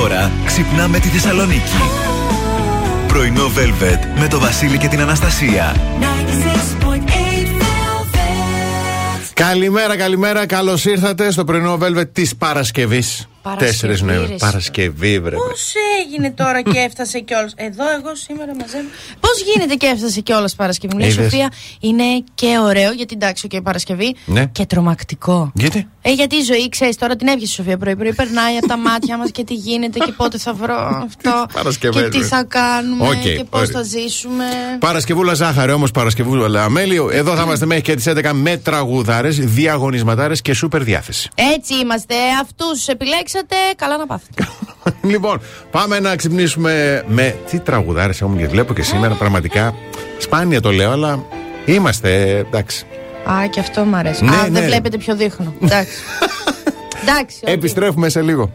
Τώρα ξυπνάμε τη Θεσσαλονίκη. Πρωινό Velvet με το Βασίλη και την Αναστασία. Καλημέρα, καλημέρα. Καλώς ήρθατε στο πρωινό Velvet της Παρασκευής. Τέσσερις Νοεμβρίου. Παρασκευή, βρε. Πώς έγινε τώρα και έφτασε κιόλας; Εδώ, εγώ σήμερα μαζεύω. Πώς γίνεται και έφτασε κιόλας Παρασκευή; Μου λέει Σοφία, είναι και ωραίο γιατί εντάξει, και Παρασκευή. Ναι. Και τρομακτικό. Γιατί; Ε, γιατί η ζωή, ξέρεις τώρα την έβγαινε η Σοφία πρωί-πρωί. Περνάει από τα μάτια μας και τι γίνεται και πότε θα βρω αυτό. και τι θα κάνουμε okay, και πώς θα ζήσουμε. Παρασκευούλα ζάχαρη όμως, Παρασκευούλα αμέλιο. Εδώ θα είμαστε μέχρι και τις 11 με τραγουδάρες, διαγωνισματάρες και σούπερ διάθεση. Έτσι είμαστε. Αυτούς επιλέξαμε καλά να πάθετε. λοιπόν, πάμε να ξυπνήσουμε με. Τι τραγουδάρες έχουμε και βλέπω και σήμερα, πραγματικά. Σπάνια το λέω, αλλά είμαστε εντάξει. Α, και αυτό μου αρέσει. Ναι, Α, ναι. δεν βλέπετε πιο δείχνω. Εντάξει. εντάξει Επιστρέφουμε σε λίγο.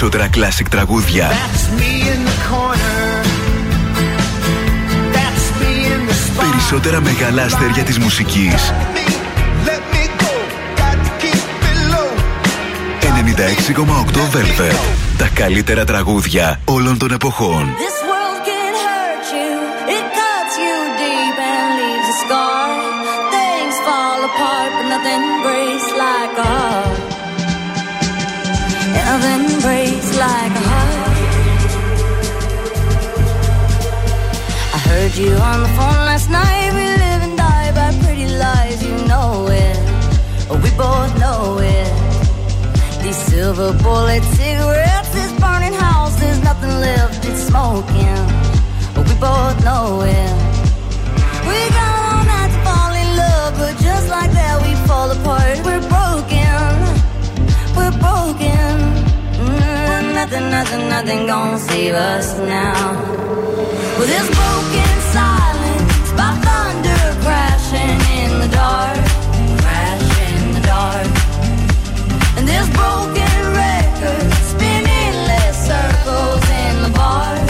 περισσότερα κλασικ τραγούδια. Περισσότερα μεγάλα αστέρια της μουσικής. 96,8 Velvet. Τα καλύτερα τραγούδια όλων των εποχών. nothing breaks like a heaven breaks. like a heart. I heard you on the phone last night. We live and die by pretty lies. You know it. We both know it. These silver bullet cigarettes, this burning house, there's nothing left. It's smoking. We both know it. We got all night to fall in love, but just like that, we fall apart. We're broken. We're broken nothing, nothing, nothing gonna save us now. Well, this broken silence by thunder crashing in the dark, crashing in the dark. And this broken record spinning less circles in the bar.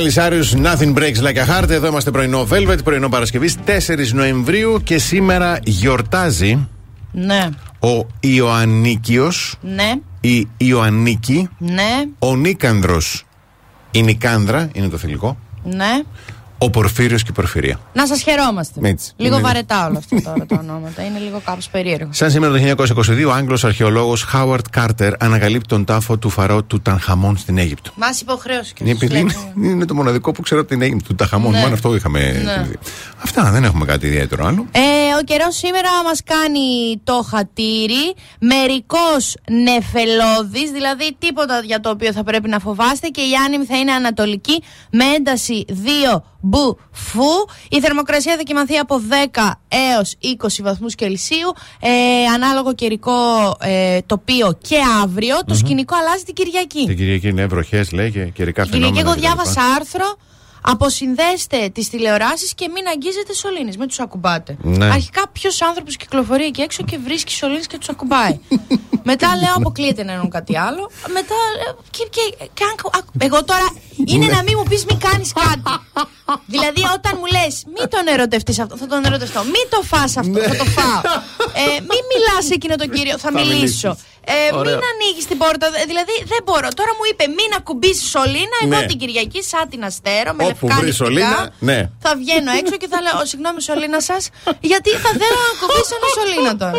Miley Cyrus, Nothing Breaks Like a Heart. Εδώ είμαστε πρωινό Velvet, πρωινό Παρασκευή 4 Νοεμβρίου και σήμερα γιορτάζει Ναι. ο Ιωαννίκιος, Ναι. η Ιωαννίκη, Ναι. ο Νίκανδρος, η Νικάνδρα, είναι το θηλυκό, Ναι. Ο Πορφύριος και η Πορφυρία. Να σας χαιρόμαστε. Έτσι. Λίγο Είναι- βαρετά όλα αυτά τώρα τα ονόματα. Είναι λίγο κάπως περίεργο. Σαν σήμερα το 1922, ο Άγγλος αρχαιολόγος Χάουαρτ Κάρτερ ανακαλύπτει τον τάφο του φαρό του Τανχαμών στην Αίγυπτο. Μας υποχρέωσε και Είναι, στους επειδή είναι, λέμε. είναι το μοναδικό που ξέρω από την Αίγυπτο, του Ταχαμών. Ναι. Μόνο αυτό είχαμε. Ναι. θυμηθεί. Αυτά δεν έχουμε κάτι ιδιαίτερο άλλο. Ε, ο καιρός σήμερα μας κάνει το χατήρι, μερικός νεφελώδης, δηλαδή τίποτα για το οποίο θα πρέπει να φοβάστε και η άνεμη θα είναι ανατολική με ένταση 2 μπου φου. Η θερμοκρασία θα κοιμαθεί από 10 έως 20 βαθμούς Κελσίου. Ε, ανάλογο καιρικό ε, τοπίο και αύριο. Το σκηνικό αλλάζει την Κυριακή. Την Κυριακή είναι βροχές, λέει και καιρικά Την Κυριακή φαινόμενα. εγώ κτλ. διάβασα άρθρο. Αποσυνδέστε τις τηλεοράσεις και μην αγγίζετε σωλήνες. Μην τους ακουμπάτε. Ναι. Αρχικά ποιος άνθρωπος κυκλοφορεί εκεί έξω και βρίσκει σωλήνες και τους ακουμπάει. Μετά λέω αποκλείεται να εννοούν κάτι άλλο. Μετά λέω. Και, και, και αν, ακου- εγώ τώρα είναι Ναι. να μην μου πεις μην κάνεις κάτι. δηλαδή όταν μου λες μην τον ερωτευτείς αυτό, θα τον ερωτευτώ. Μην το φας αυτό, θα το φάω. Ε, μην μιλάς σε εκείνο τον κύριο, θα, Ναι. Θα μιλήσω. μιλήσεις. Ε, Ωραίο. μην ανοίγεις την πόρτα. δε- Δηλαδή δεν μπορώ. Τώρα μου είπε μην ακουμπήσεις σωλήνα. Εγώ Ναι. την Κυριακή, σαν την αστέρο, με Όπου λευκά βρεις νυχτικά, σωλήνα, ναι. Θα βγαίνω έξω και θα λέω: «Ω, Συγγνώμη, σωλήνα σας, γιατί θα θέλω να ακουμπήσω ένα σωλήνα τώρα.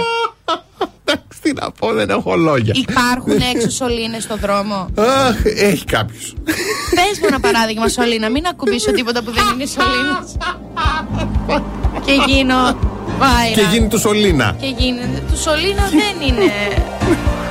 Εντάξει, τι να πω, δεν έχω λόγια. Υπάρχουν έξω σωλήνες στο δρόμο; Αχ, έχει κάποιου. Πες μου ένα παράδειγμα, σωλήνα. Μην ακουμπήσω τίποτα που δεν είναι σωλήνα. και γίνω. Βάιρα. Και γίνει του Σολίνα. Και γίνεται. Του σωλήνα δεν είναι.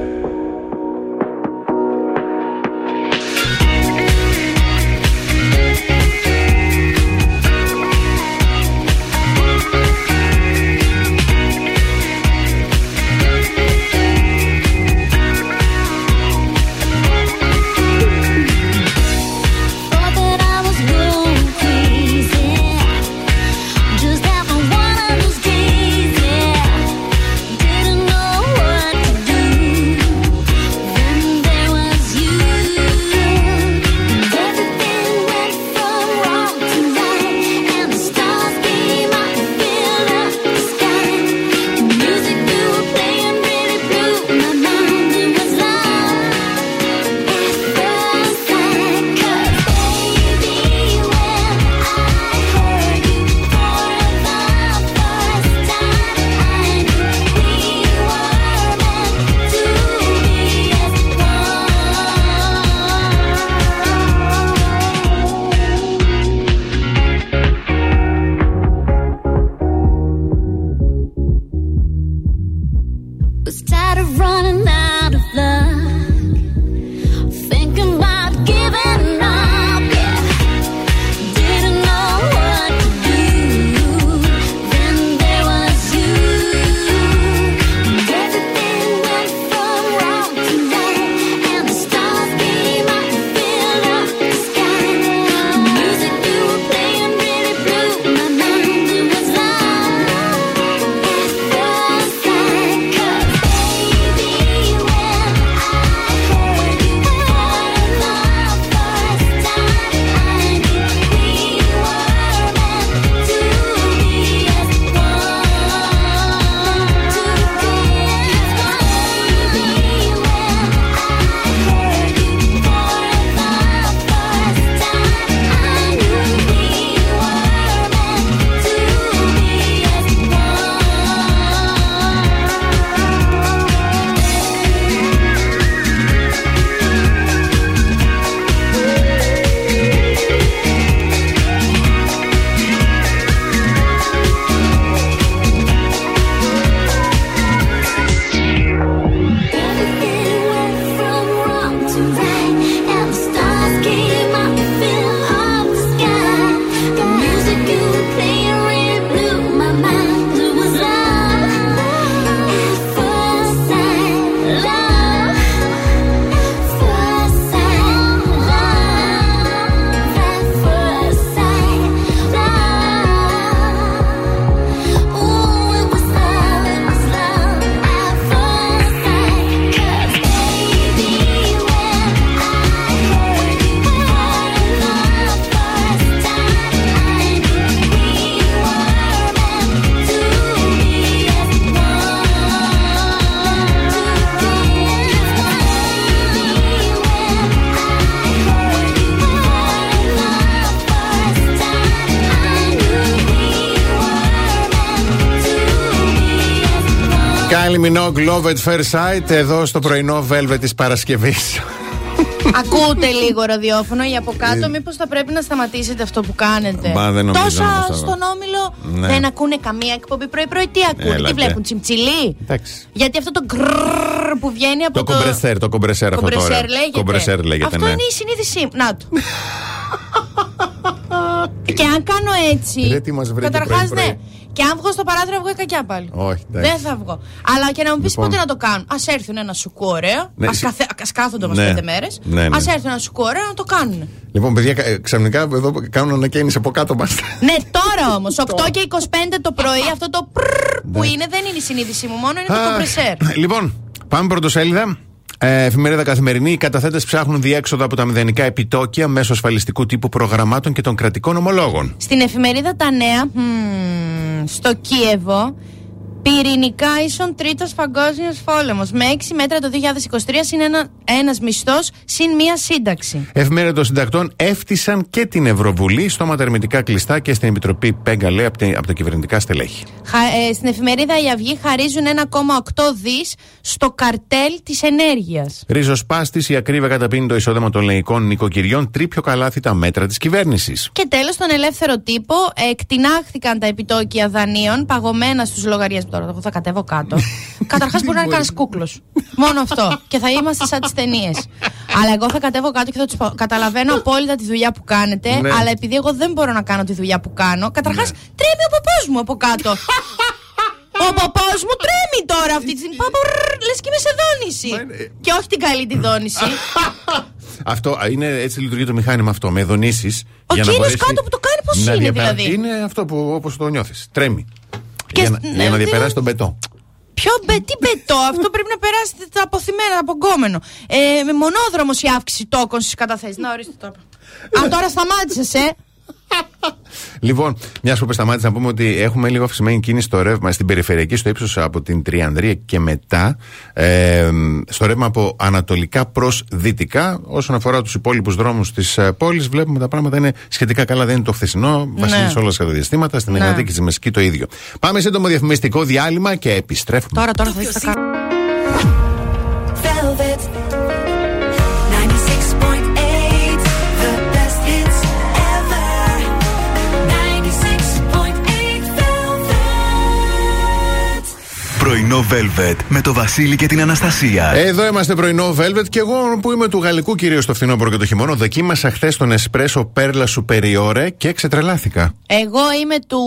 Kylie Minogue, Love at First Sight, εδώ στο πρωινό Velvet της Παρασκευής. Ακούτε λίγο ραδιόφωνο ή από κάτω, μήπως θα πρέπει να σταματήσετε αυτό που κάνετε. Ε. Μα, δεν νομίζω Τόσα να το στον όμιλο Ναι. δεν ακούνε καμία εκπομπή πρωί-πρωί. Τι ακούνε, Έλατε. τι βλέπουν, τσιμτσιλί. Εντάξει. Γιατί αυτό το γκρρρρ που βγαίνει από Το το. κομπρεσέρ, το κομπρεσέρ αυτό τώρα. Κομπρεσέρ λέγεται. Κομπρεσέρ λέγεται, Αυτό ναι. είναι η συνείδησή μου. Να το. και αν κάνω έτσι. Ρε, τι μας βρήκε Καταρχάς, πρωί-πρωί. ναι. Και αν βγω στο παράθυρο, βγω κακιά πάλι. Όχι, εντάξει. Δεν θα βγω. Αλλά και να μου πεις Λοιπόν. πότε να το κάνουν. Α έρθουν ένα σουκού ωραίο. Ναι, Α συ- κάθονται όμω Ναι. πέντε μέρες. Ναι, ναι. Α έρθουν ένα σουκού ωραίο να το κάνουν. Λοιπόν, παιδιά, κα- ε, ξαφνικά εδώ κάνουν ανακαίνιση από κάτω μας. Ναι, τώρα όμως. 8 και 25 το πρωί, αυτό το πρρρρ που είναι δεν είναι η συνείδησή μου, μόνο είναι το κομπρεσέρ. Λοιπόν, πάμε πρωτοσέλιδα. Ε, εφημερίδα καθημερινή. Οι καταθέτες ψάχνουν διέξοδο από τα μηδενικά επιτόκια μέσω ασφαλιστικού τύπου προγραμμάτων και των κρατικών ομολόγων. Στην εφημερίδα Τα Νέα, μμμ, στο Κίεβο, πυρηνικά ίσον τρίτος παγκόσμιος πόλεμο. Με 6 μέτρα το 2023 συν ένα ένας μισθός συν μία σύνταξη. Εφημερίδα των συντακτών έφτισαν και την Ευρωβουλή στο ματερμητικά κλειστά και στην Επιτροπή Πέγκα, λέει, από, την- από τα κυβερνητικά στελέχη. Χα- ε, στην εφημερίδα Η Αυγή χαρίζουν 1,8 δις στο καρτέλ της ενέργειας. Ρίζος Πάστης, η ακρίβεια καταπίνει το εισόδημα των λαϊκών νοικοκυριών, τρίπιο καλάθι τα μέτρα της κυβέρνησης. Και τέλος, στον ελεύθερο τύπο, εκτινάχθηκαν τα επιτόκια δανείων παγωμένα στους λογαριασμούς. Τώρα, εγώ θα κατέβω κάτω. Καταρχάς, μπορεί να είναι κανένας κούκλος. Μόνο αυτό. Και θα είμαστε σαν τις ταινίες. αλλά εγώ θα κατέβω κάτω και θα τους πω: Καταλαβαίνω απόλυτα τη δουλειά που κάνετε, Ναι. αλλά επειδή εγώ δεν μπορώ να κάνω τη δουλειά που κάνω, καταρχάς τρέμει ο ποπός μου από κάτω. Ο ποπός μου τρέμει τώρα αυτή τη στιγμή. Λες και είμαι σε δόνηση. Μα είναι- Και όχι την καλή τη δόνηση. Αυτό α, είναι έτσι λειτουργεί το μηχάνημα αυτό, με δονήσεις. Ο κύριος κάτω που το κάνει πώς είναι, δηλαδή; Είναι αυτό που όπως το νιώθεις. Τρέμει. Και για, να, σ- για να ναι, διαπεράσει δεν- τον πετό. Ποιο μπε, τι μπετό, αυτό πρέπει να περάσει τα αποθυμένα, τα απογκόμενο. Ε, με μονόδρομος η αύξηση τόκων στις καταθέσεις. Να ορίστε το. Α, τώρα σταμάτησες, ε. Λοιπόν, μιας που σταμάτησε να πούμε ότι έχουμε λίγο αυξημένη κίνηση στο ρεύμα στην περιφερειακή, στο ύψος από την Τριανδρία και μετά. Ε, στο ρεύμα από ανατολικά προς δυτικά. Όσον αφορά τους υπόλοιπους δρόμους της πόλης, βλέπουμε τα πράγματα είναι σχετικά καλά. Δεν είναι το χθεσινό. Βασίλης σε όλα τα διαστήματα. Στην Ναι. Εγνατή και στη Μεσική το ίδιο. Πάμε σύντομο διαφημιστικό διάλειμμα και επιστρέφουμε. Τώρα, τώρα θα δεις Πρωινό Velvet με το Βασίλη και την Αναστασία. Εδώ είμαστε πρωινό Velvet και εγώ που είμαι του γαλλικού κυρίως το φθινόπωρο και το χειμώνα. Δοκίμασα χθες τον Εσπρέσο Πέρλα Superiore και ξετρελάθηκα. Εγώ είμαι του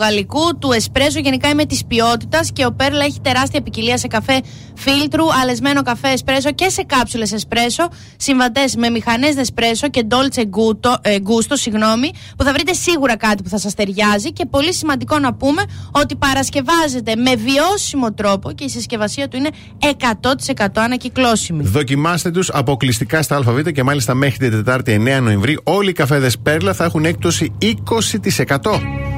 γαλλικού, του εσπρέσο, γενικά είμαι της ποιότητας και ο Πέρλα έχει τεράστια ποικιλία σε καφέ φίλτρου, αλεσμένο καφέ εσπρέσο και σε κάψουλες εσπρέσο, συμβατές με μηχανές εσπρέσο και dolce gusto, ε, gusto, συγγνώμη, που θα βρείτε σίγουρα κάτι που θα σας ταιριάζει και πολύ σημαντικό να πούμε ότι παρασκευάζεται με βιώσιμο τρόπο και η συσκευασία του είναι 100% ανακυκλώσιμη. Δοκιμάστε τους αποκλειστικά στα ΑΒ και μάλιστα μέχρι την Τετάρτη 9 Νοεμβρίου όλοι οι καφέδες Πέρλα θα έχουν έκπτωση 20%.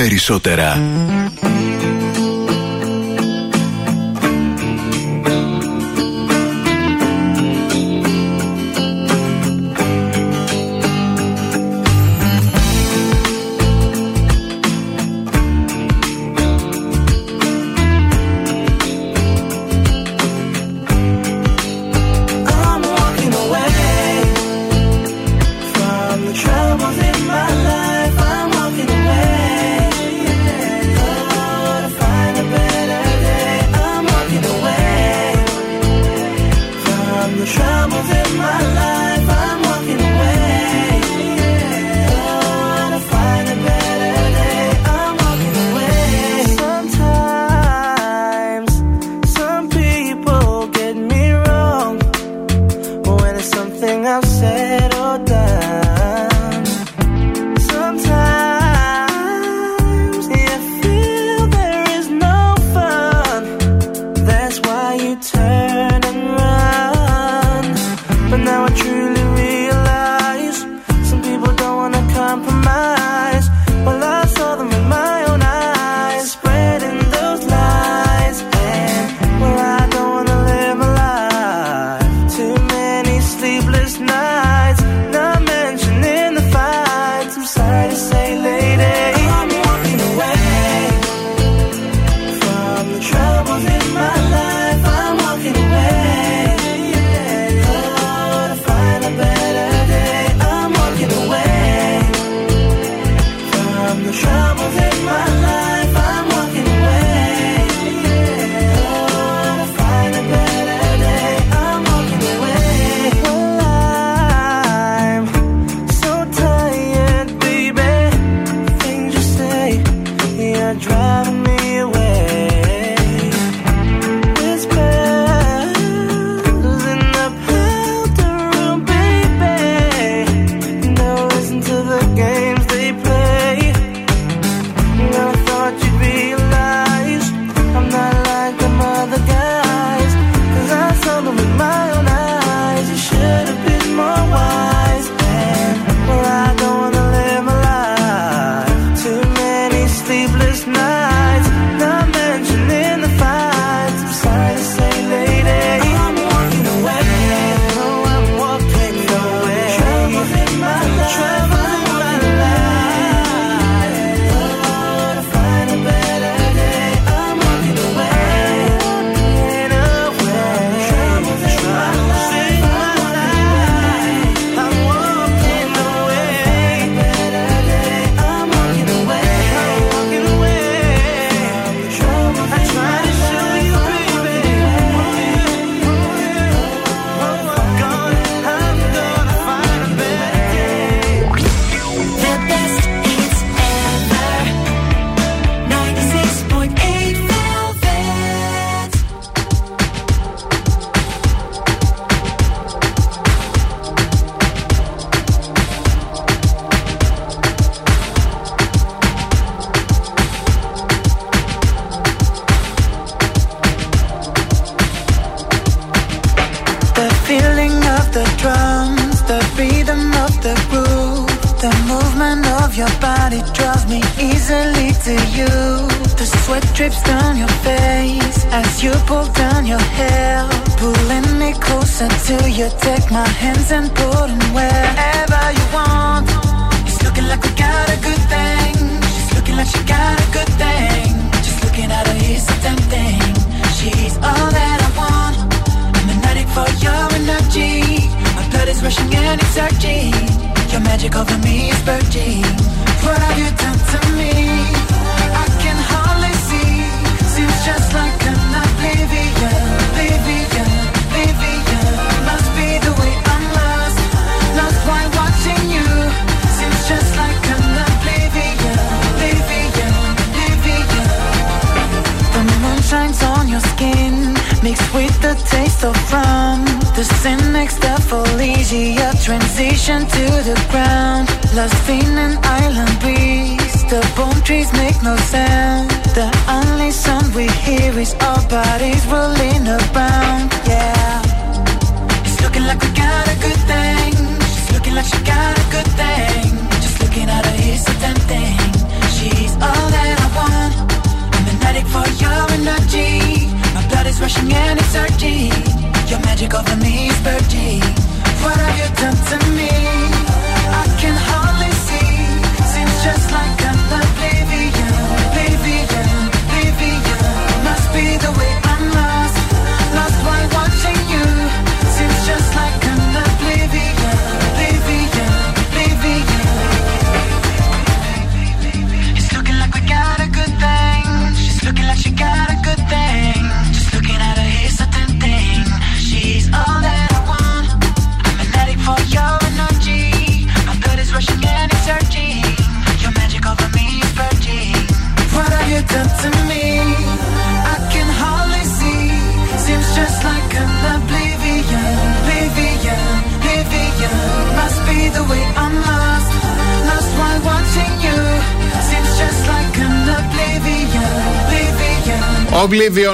περισσότερα.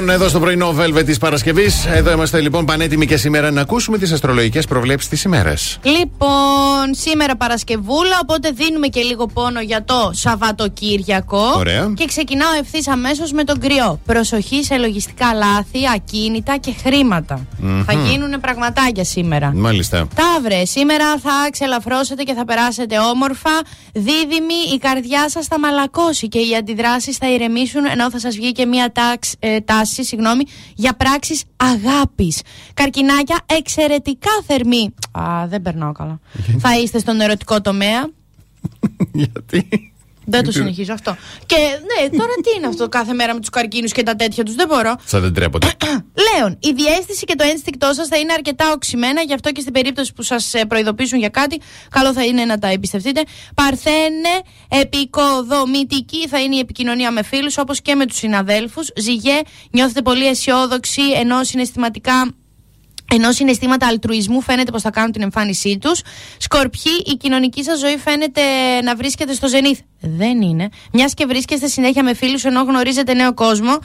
Oblivion εδώ στο πρωινό Velvet της Παρασκευής. Εδώ είμαστε λοιπόν πανέτοιμοι και σήμερα να ακούσουμε τις αστρολογικές προβλέψεις της ημέρας. Λοιπόν, σήμερα Παρασκευούλα, οπότε δίνουμε και λίγο πόνο για το Σαββατοκύριακο. Ωραία. Και ξεκινάω ευθύς αμέσως με τον κρυό. Προσοχή σε λογιστικά λάθη, ακίνητα και χρηματα Θα γίνουν πραγματάκια σήμερα. Μάλιστα. Ταύρε, σήμερα θα ξελαφρώσετε και θα περάσετε όμορφα. Δίδυμη, η καρδιά σας θα μαλακώσει και οι αντιδράσεις θα ηρεμήσουν, ενώ θα σας βγει και μία τάξη, ε, τάση συγγνώμη, για πράξεις αγάπης. Καρκινάκια, εξαιρετικά θερμή. Α, δεν περνάω καλά. θα είστε στον ερωτικό τομέα. Γιατί; Δεν το συνεχίζω αυτό. Και ναι, τώρα τι είναι αυτό κάθε μέρα με τους καρκίνους και τα τέτοια τους, δεν μπορώ. Σαν δεν τρέπονται. Λέων, η διέστηση και το ένστικτό σας θα είναι αρκετά οξυμένα, γι' αυτό και στην περίπτωση που σας προειδοποιήσουν για κάτι, καλό θα είναι να τα εμπιστευτείτε. Παρθένε, επικοδομητική θα είναι η επικοινωνία με φίλους, όπως και με τους συναδέλφους. Ζυγέ, νιώθετε πολύ αισιόδοξοι, ενώ συναισθηματικά ενώ συναισθήματα αλτρουισμού φαίνεται πως θα κάνουν την εμφάνισή τους. Σκορπιοί, η κοινωνική σας ζωή φαίνεται να βρίσκεται στο ζενήθ. Δεν είναι. Μιας και βρίσκεστε συνέχεια με φίλους ενώ γνωρίζετε νέο κόσμο.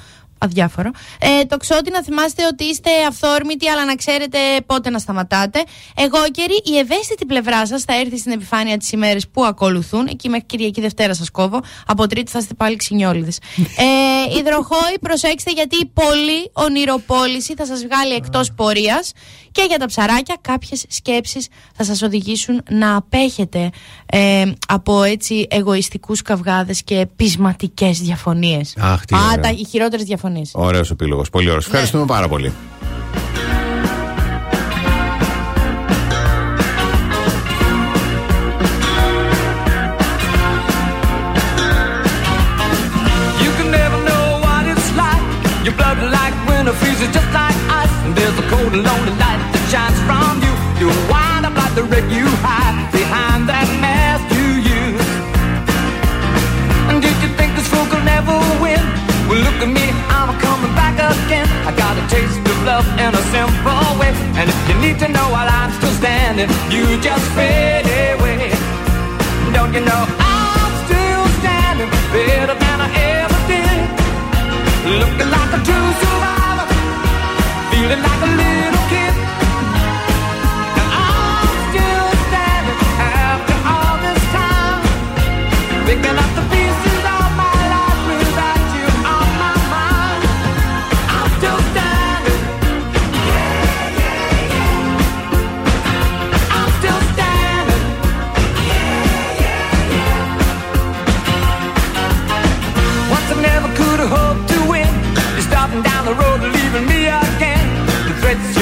Αδιάφορο. Ε, το ξότι να θυμάστε ότι είστε αυθόρμητοι, αλλά να ξέρετε πότε να σταματάτε. Εγώ καιρή, η ευαίσθητη πλευρά σας θα έρθει στην επιφάνεια τις ημέρες που ακολουθούν. Εκεί μέχρι Κυριακή Δευτέρα σας κόβω. Από Τρίτη θα είστε πάλι ξινιόλιδες. ε, υδροχόη, προσέξτε γιατί η πολύ ονειροπόληση θα σας βγάλει εκτός πορείας. Και για τα ψαράκια, κάποιες σκέψεις θα σας οδηγήσουν να απέχετε ε, από έτσι εγωιστικούς καυγάδες και πεισματικές διαφωνίες. Αχ, τι Α, ωραία. τα, οι χειρότερες διαφωνίες. Ωραίος επίλογος. Πολύ ωραίος. Ευχαριστούμε πάρα πολύ. You to know while I'm still standing, you just fade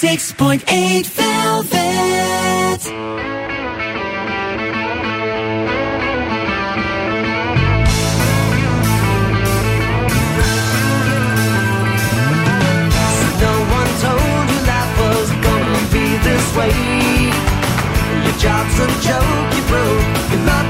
6.8 Velvet. this way. Your job's a joke, you broke. You're not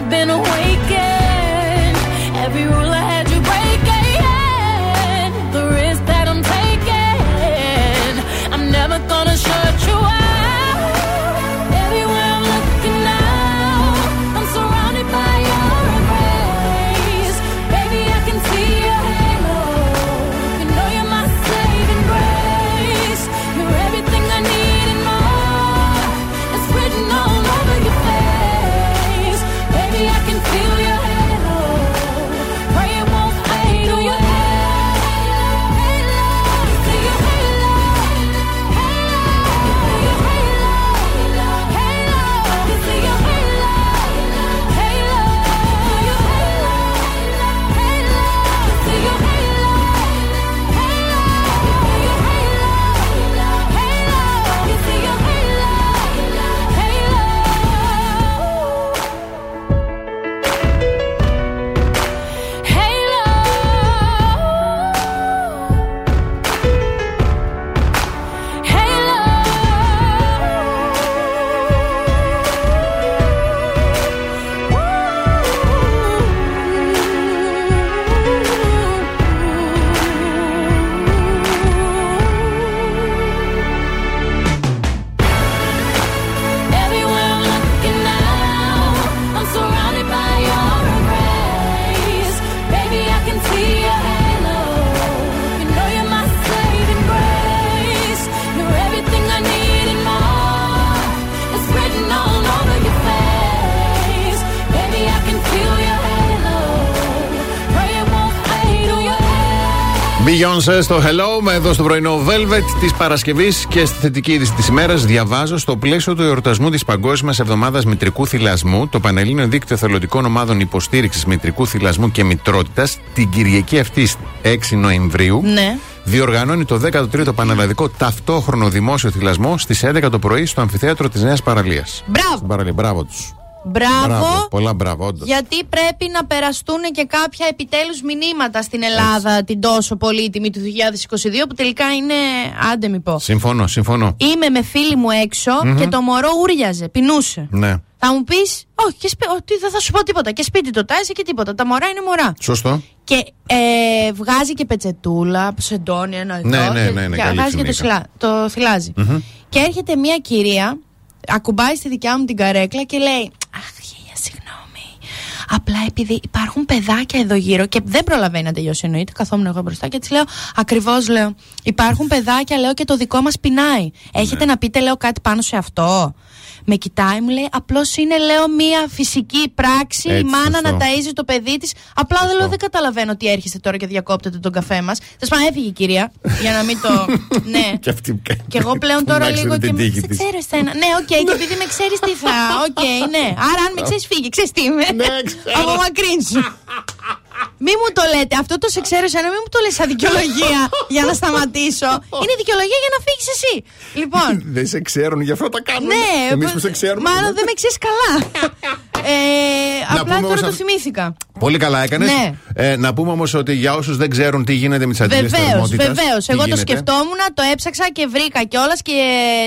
I've been awakened. Every rule I had Beyoncé στο Hello, με εδώ στο πρωινό Velvet της Παρασκευής και στη θετική είδηση της ημέρας. Διαβάζω στο πλαίσιο του εορτασμού της Παγκόσμιας Εβδομάδας Μητρικού Θυλασμού, το Πανελλήνιο Δίκτυο Θελοντικών Ομάδων Υποστήριξης Μητρικού Θυλασμού και Μητρότητας, την Κυριακή αυτής 6 Νοεμβρίου, Ναι. διοργανώνει το 13ο Πανελλαδικό Ταυτόχρονο Δημόσιο Θυλασμό στις 11 το πρωί στο Αμφιθέατρο της Νέας Παραλίας. Μπράβο. Παραλία, μπράβο τους. Μπράβο. Πολλά μπράβο, όντως. Γιατί πρέπει να περαστούν και κάποια επιτέλους μηνύματα στην Ελλάδα την τόσο πολύτιμη του 2022 που τελικά είναι άντε μη πω. Συμφωνώ, συμφωνώ. Είμαι με φίλη μου εξω και το μωρό ούριαζε, πεινούσε. Ναι. Θα μου πεις, Όχι, και σπί- ότι δεν θα σου πω τίποτα. Και σπίτι το τάισε και τίποτα. Τα μωρά είναι μωρά. Σωστό. Και ε, βγάζει και πετσετούλα, σεντόνι ένα εδώ. Ναι, ναι, και- ναι, ναι, και καλή βγάζει και το, ψημίκα. σιλά, το θυλάζει. Και έρχεται μια κυρία, ακουμπάει στη δικιά μου την καρέκλα και λέει: Αχ, χίλια συγγνώμη. Απλά επειδή υπάρχουν παιδάκια εδώ γύρω και δεν προλαβαίνει να τελειώσει εννοείται. Καθόμουν εγώ μπροστά και της λέω: Ακριβώς λέω. Υπάρχουν παιδάκια, λέω και το δικό μας πεινάει. Έχετε Ναι. να πείτε, λέω, κάτι πάνω σε αυτό; Με κοιτάει, μου λέει: Απλώς είναι, λέω, μία φυσική πράξη η Έτσι, μάνα σωστό. να ταΐζει το παιδί της. Απλά δεν λέω, δεν καταλαβαίνω ότι έρχεστε τώρα και διακόπτετε τον καφέ μας. Τέλος πάντων, έφυγε η κυρία. Για να μην το. ναι. Και αυτή Και εγώ πλέον τώρα Να ξέρει λίγο την και. τύχη Σε της. ξέρω εσένα. Ναι, οκ, και επειδή με ξέρεις τι θα. Οκ, ναι. Άρα, αν με ξέρεις, φύγει. Ξέρεις τι είμαι. Ναι, ξέρω. Απομακρύνσου. Μη μου το λέτε, αυτό το σε ξέρω εσένα, μη μου το λες σαν δικαιολογία για να σταματήσω. Είναι δικαιολογία για να φύγεις εσύ. Λοιπόν, Δεν σε ξέρουν, γι' αυτό τα κάνουν. ναι, Εμείς πο- που σε ξέρουμε. Μάλλον δεν με ξέρεις καλά. Ε, Να απλά πούμε τώρα όμως το αυ- θυμήθηκα. Πολύ καλά έκανες. Ναι. Ε, να πούμε όμως ότι για όσους δεν ξέρουν τι γίνεται με τις αντιλίε Βεβαίως, θερμότητας. βεβαίως. Εγώ το σκεφτόμουν, το έψαξα και βρήκα κιόλας και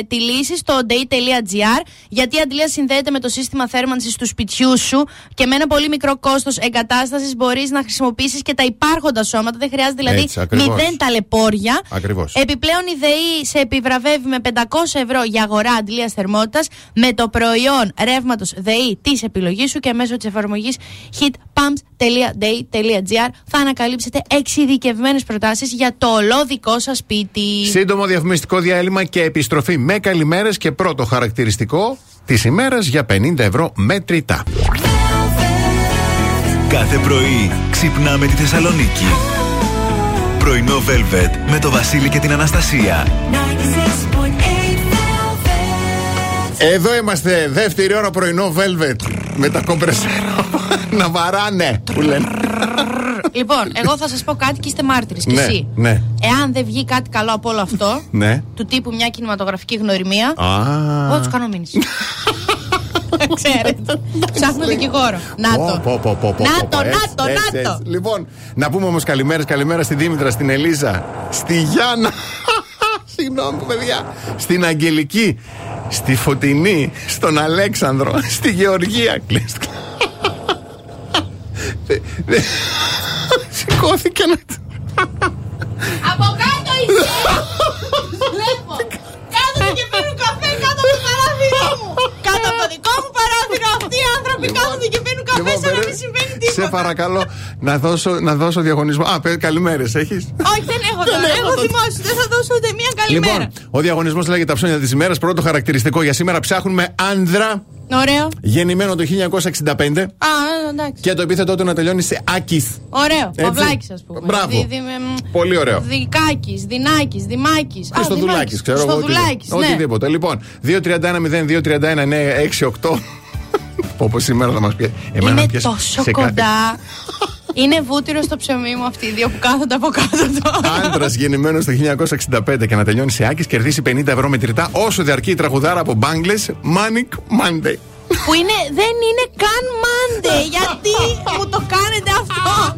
τη λύση στο day.gr. Γιατί η αντιλία συνδέεται με το σύστημα θέρμανσης του σπιτιού σου και με ένα πολύ μικρό κόστος εγκατάστασης μπορείς να χρησιμοποιήσεις και τα υπάρχοντα σώματα. Δεν χρειάζεται δηλαδή Έτσι, ακριβώς. μηδέν ταλαιπώρια. Ακριβώς. Επιπλέον η ΔΕΗ σε επιβραβεύει με 500 ευρώ για αγορά αντιλία θερμότητας με το προϊόν ρεύματος ΔΕΗ της επιλογή σου και μέσω της εφαρμογής heatpumps.day.gr θα ανακαλύψετε εξειδικευμένες προτάσεις για το ολόδικό σας σπίτι. Σύντομο διαφημιστικό διάλειμμα και επιστροφή με καλημέρες και πρώτο χαρακτηριστικό της ημέρας για 50 ευρώ μετρητά. Κάθε πρωί ξυπνάμε τη Θεσσαλονίκη. Πρωινό Velvet με το Βασίλη και την Αναστασία. 96.8 Velvet. Εδώ είμαστε, δεύτερη ώρα πρωινό Velvet. Με τα κομπρεσέρα να βαράνε, που λένε. Λοιπόν, εγώ θα σας πω κάτι και είστε μάρτυρες κι Ναι, εσύ. ναι. Εάν δεν βγει κάτι καλό από όλο αυτό, Ναι. του τύπου μια κινηματογραφική γνωριμία, Α. εγώ τους κάνω μήνυση. Ξέρετε. Ψάχνω δικηγόρο. Να Πω, το. πω, πω, πω, πω, Να πω, το, έτσι, να το, έτσι, να το. έτσι. Λοιπόν, να πούμε όμως καλημέρες, καλημέρα στη Δήμητρα, στην Ελίζα, στη Γιάννα. Συγγνώμη, παιδιά. Στην Αγγελική, στη Φωτεινή, στον Αλέξανδρο, στη Γεωργία. Κλείστ. Δε- δε- Σηκώθηκε να. Από κάτω είσαι! Βλέπω! Κάθονται και πίνουν καφέ κάτω από το παράθυρό μου! Κάτω από το δικό μου παράθυρο αυτοί οι άνθρωποι κάθονται και πίνουν καφέ Λοιπόν, σαν να περί- μην συμβαίνει Σε τίποτα! παρακαλώ να δώσω, να δώσω διαγωνισμό. Α, καλημέρες, έχεις; Όχι, δεν έχω τώρα. έχω Έχω το- δημόσιο. Δεν θα δώσω ούτε μία καλημέρα. Λοιπόν, ο διαγωνισμός λέγεται τα ψώνια της ημέρας. Πρώτο χαρακτηριστικό για σήμερα ψάχνουμε άνδρα Ωραίο. γεννημένο το 1965 Α, εντάξει. και το επίθετό του να τελειώνει σε Άκης. Ωραίο. Έτσι. Παυλάκι, ας πούμε. Μπράβο. Δι- δι- μ, Πολύ ωραίο. Δικάκης, Δυνάκης, Δημάκης. Χριστοδουλάκης, ξέρω εγώ. Χριστοδουλάκης, οτι- ναι. Οτιδήποτε. Λοιπόν, 2-31-0-2-31-9-6-8. Όπω σήμερα θα μας πει. Εμένα Είναι να πιάσει τόσο σε κάθε- κοντά. Είναι βούτυρο στο ψωμί μου αυτοί οι δύο που κάθονται από κάτω τώρα. Άντρας γεννημένος το 1965 και να τελειώνει σε Άκης κερδίσει 50 ευρώ μετρητά όσο διαρκεί η τραγουδάρα από Bangles Manic Monday. που είναι, δεν είναι καν Monday. Γιατί μου το κάνετε αυτό.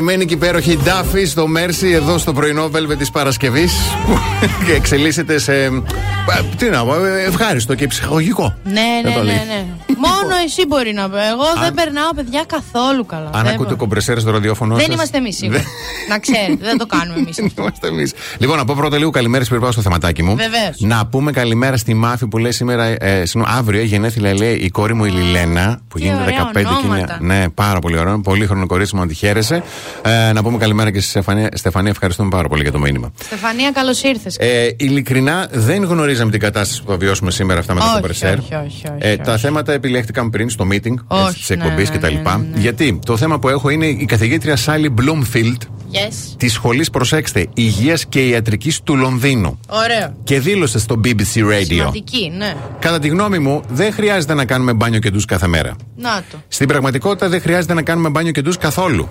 Λατρεμένη και υπέροχη Ντάφη στο Μέρσι εδώ στο πρωινό Velvet της Παρασκευής που εξελίσσεται σε. πα, Τι να πω, ε, ευχάριστο και ψυχολογικό. Ναι, Δεν ναι, το ναι, λέει. ναι. Μόνο εσύ μπορεί να πει. Εγώ δεν περνάω, παιδιά, καθόλου καλά. Αν Δεν ακούτε μπορώ. κομπρεσέρες στο ραδιόφωνο Δεν σας, είμαστε εμείς σίγουρα. δεν- Να ξέρετε, δεν το κάνουμε εμείς. Δεν είμαστε εμεί. Λοιπόν, να πω πρώτα λίγο καλημέρα πριν πάω στο θεματάκι μου. Βεβαίως. Να πούμε καλημέρα στη Μάφη που λέει σήμερα, ε, συγγνώμη, αύριο γενέθλια λέει η κόρη μου η Λιλένα που Τι γίνεται ωραία 15 και είναι. ονόματα. Ναι, πάρα πολύ ωραίο. Πολύ χρόνο κορίτσι μου, να τη χαίρεσαι. Ε, να πούμε καλημέρα και στη Στεφανία. Στεφανία, ευχαριστούμε πάρα πολύ για το μήνυμα. Στεφανία, καλώς ήρθες. Ε, ειλικρινά δεν γνωρίζαμε την κατάσταση που θα βιώσουμε σήμερα αυτά με το Όχι, κομπρεσέρ. όχι, όχι, όχι, Ε, όχι. Τα θέματα επιλέχθηκαν πριν στο meeting Όχι, τη εκπομπή ναι, ναι, κτλ. ναι, ναι, ναι. Γιατί; Το θέμα που έχω είναι η καθηγήτρια Σάλι Bloomfield Yes. της σχολής, προσέξτε, υγείας και ιατρικής του Λονδίνου. Ωραίο. Και δήλωσε στο BBC Radio. Σημαντική, ναι. Κατά τη γνώμη μου, δεν χρειάζεται να κάνουμε μπάνιο και ντους κάθε μέρα. Να το. Στην πραγματικότητα, δεν χρειάζεται να κάνουμε μπάνιο και ντους καθόλου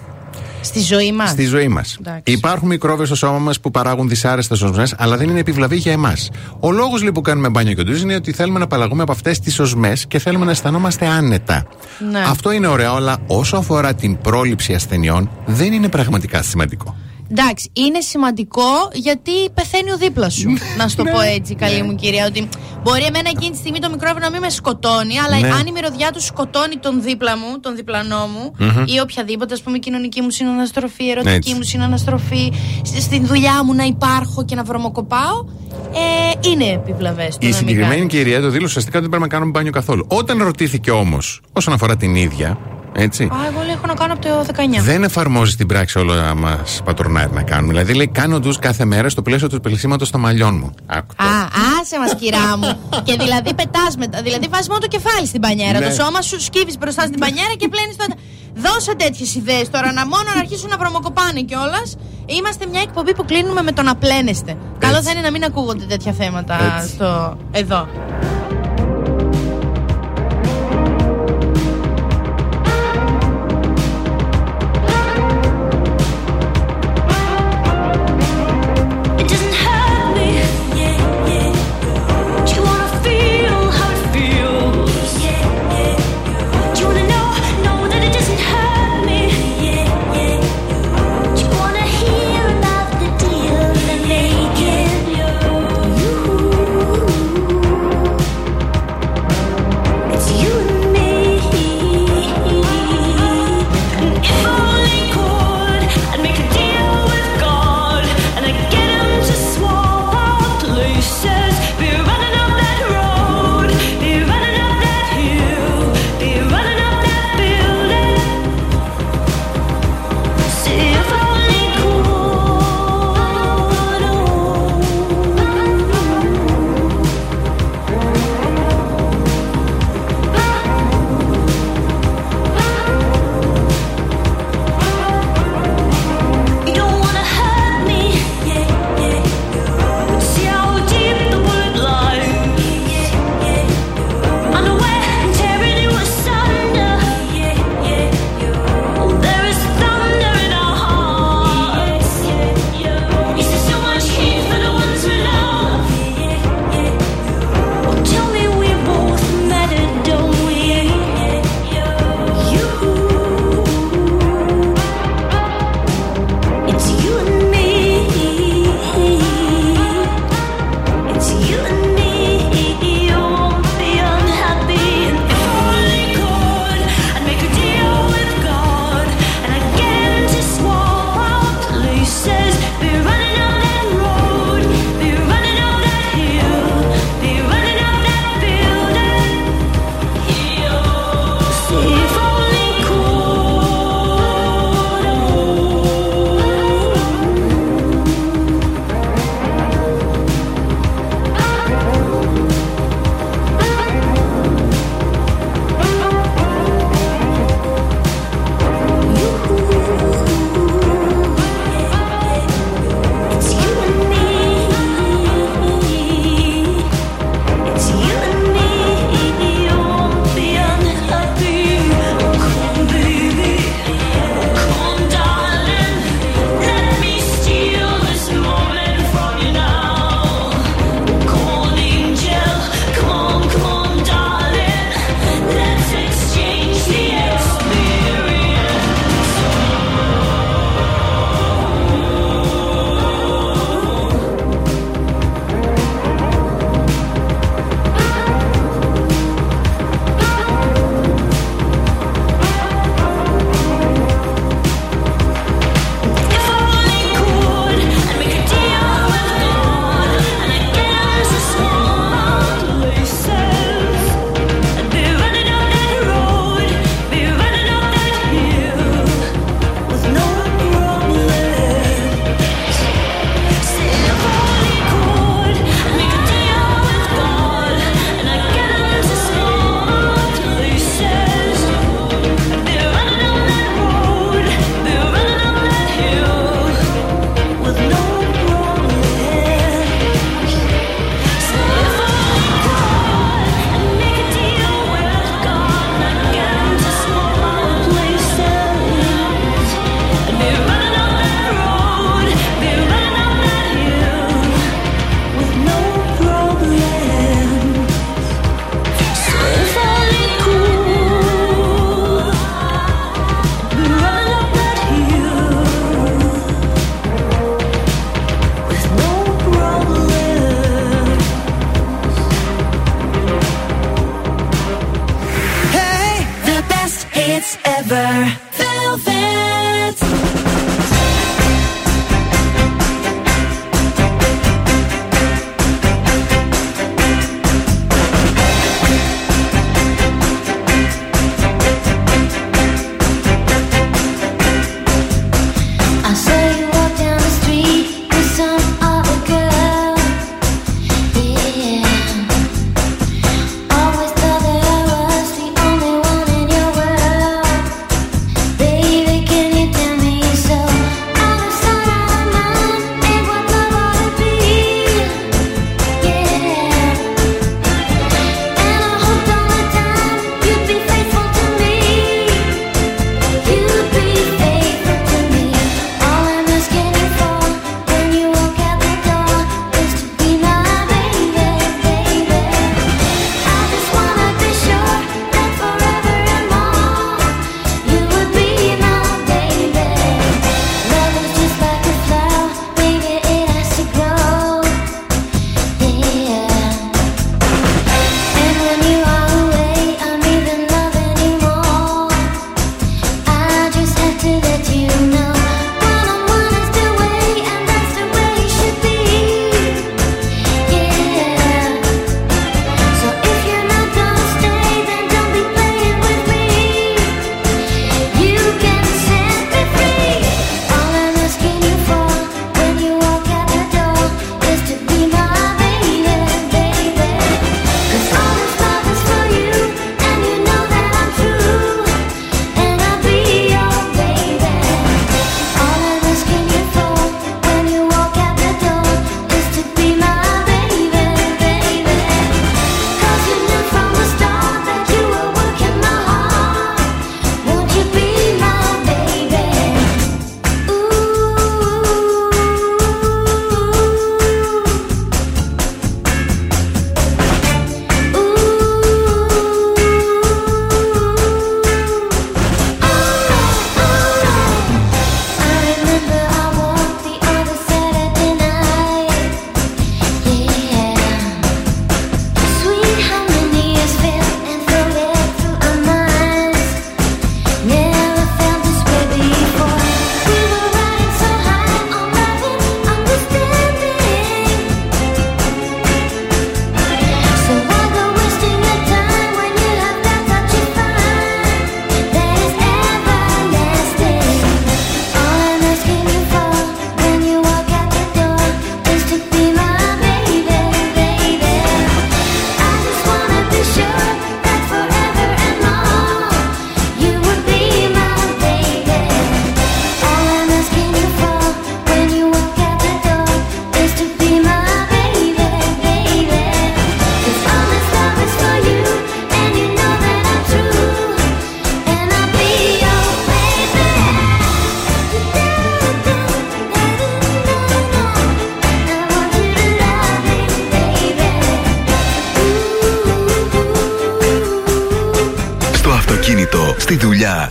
Στη ζωή μας. στη ζωή μας. Εντάξει. Υπάρχουν μικρόβια στο σώμα μας που παράγουν δυσάρεστες οσμές, αλλά δεν είναι επιβλαβή για εμάς. Ο λόγος λοιπόν που κάνουμε μπάνιο και ντους είναι ότι θέλουμε να απαλλαγούμε από αυτές τις οσμές και θέλουμε να αισθανόμαστε άνετα. Ναι. Αυτό είναι ωραίο, αλλά όσο αφορά την πρόληψη ασθενειών, δεν είναι πραγματικά σημαντικό. Εντάξει, είναι σημαντικό γιατί πεθαίνει ο δίπλας σου. να σου το Ναι. πω έτσι, καλή μου κυρία. Ότι μπορεί εμένα εκείνη τη στιγμή το μικρόβιο να μην με σκοτώνει, αλλά Ναι. αν η μυρωδιά του σκοτώνει τον δίπλα μου, τον διπλανό μου, ή οποιαδήποτε, ας πούμε, κοινωνική μου συναναστροφή, ερωτική Έτσι. μου συναναστροφή, σ- στην δουλειά μου να υπάρχω και να βρωμοκοπάω, ε, είναι επιβλαβέ. Η συγκεκριμένη κυρία το δήλωσε ουσιαστικά ότι δεν πρέπει να κάνουμε μπάνιο καθόλου. Όταν ρωτήθηκε όμως όσον αφορά την ίδια, έτσι. Α, εγώ λέω έχω να κάνω από το 19. Δεν εφαρμόζει στην πράξη όλα μας πατρονάρει να κάνουμε. Δηλαδή λέει: Κάνω ντους κάθε μέρα στο πλαίσιο του πλησίματος των μαλλιών μου. Άκου το. Α, άσε μας, κυρά μου. και δηλαδή πετάς μετά. Δηλαδή βάζεις μόνο το κεφάλι στην πανιέρα. Ναι. Το σώμα σου σκύβεις μπροστά στην πανιέρα και πλένεις το. Δώσε τέτοιες ιδέες τώρα να μόνο να αρχίσουν να βρωμοκοπάνε κιόλας. Είμαστε μια εκπομπή που κλείνουμε με το να πλένεστε. Καλό θα είναι να μην ακούγονται τέτοια θέματα Έτσι. στο... εδώ.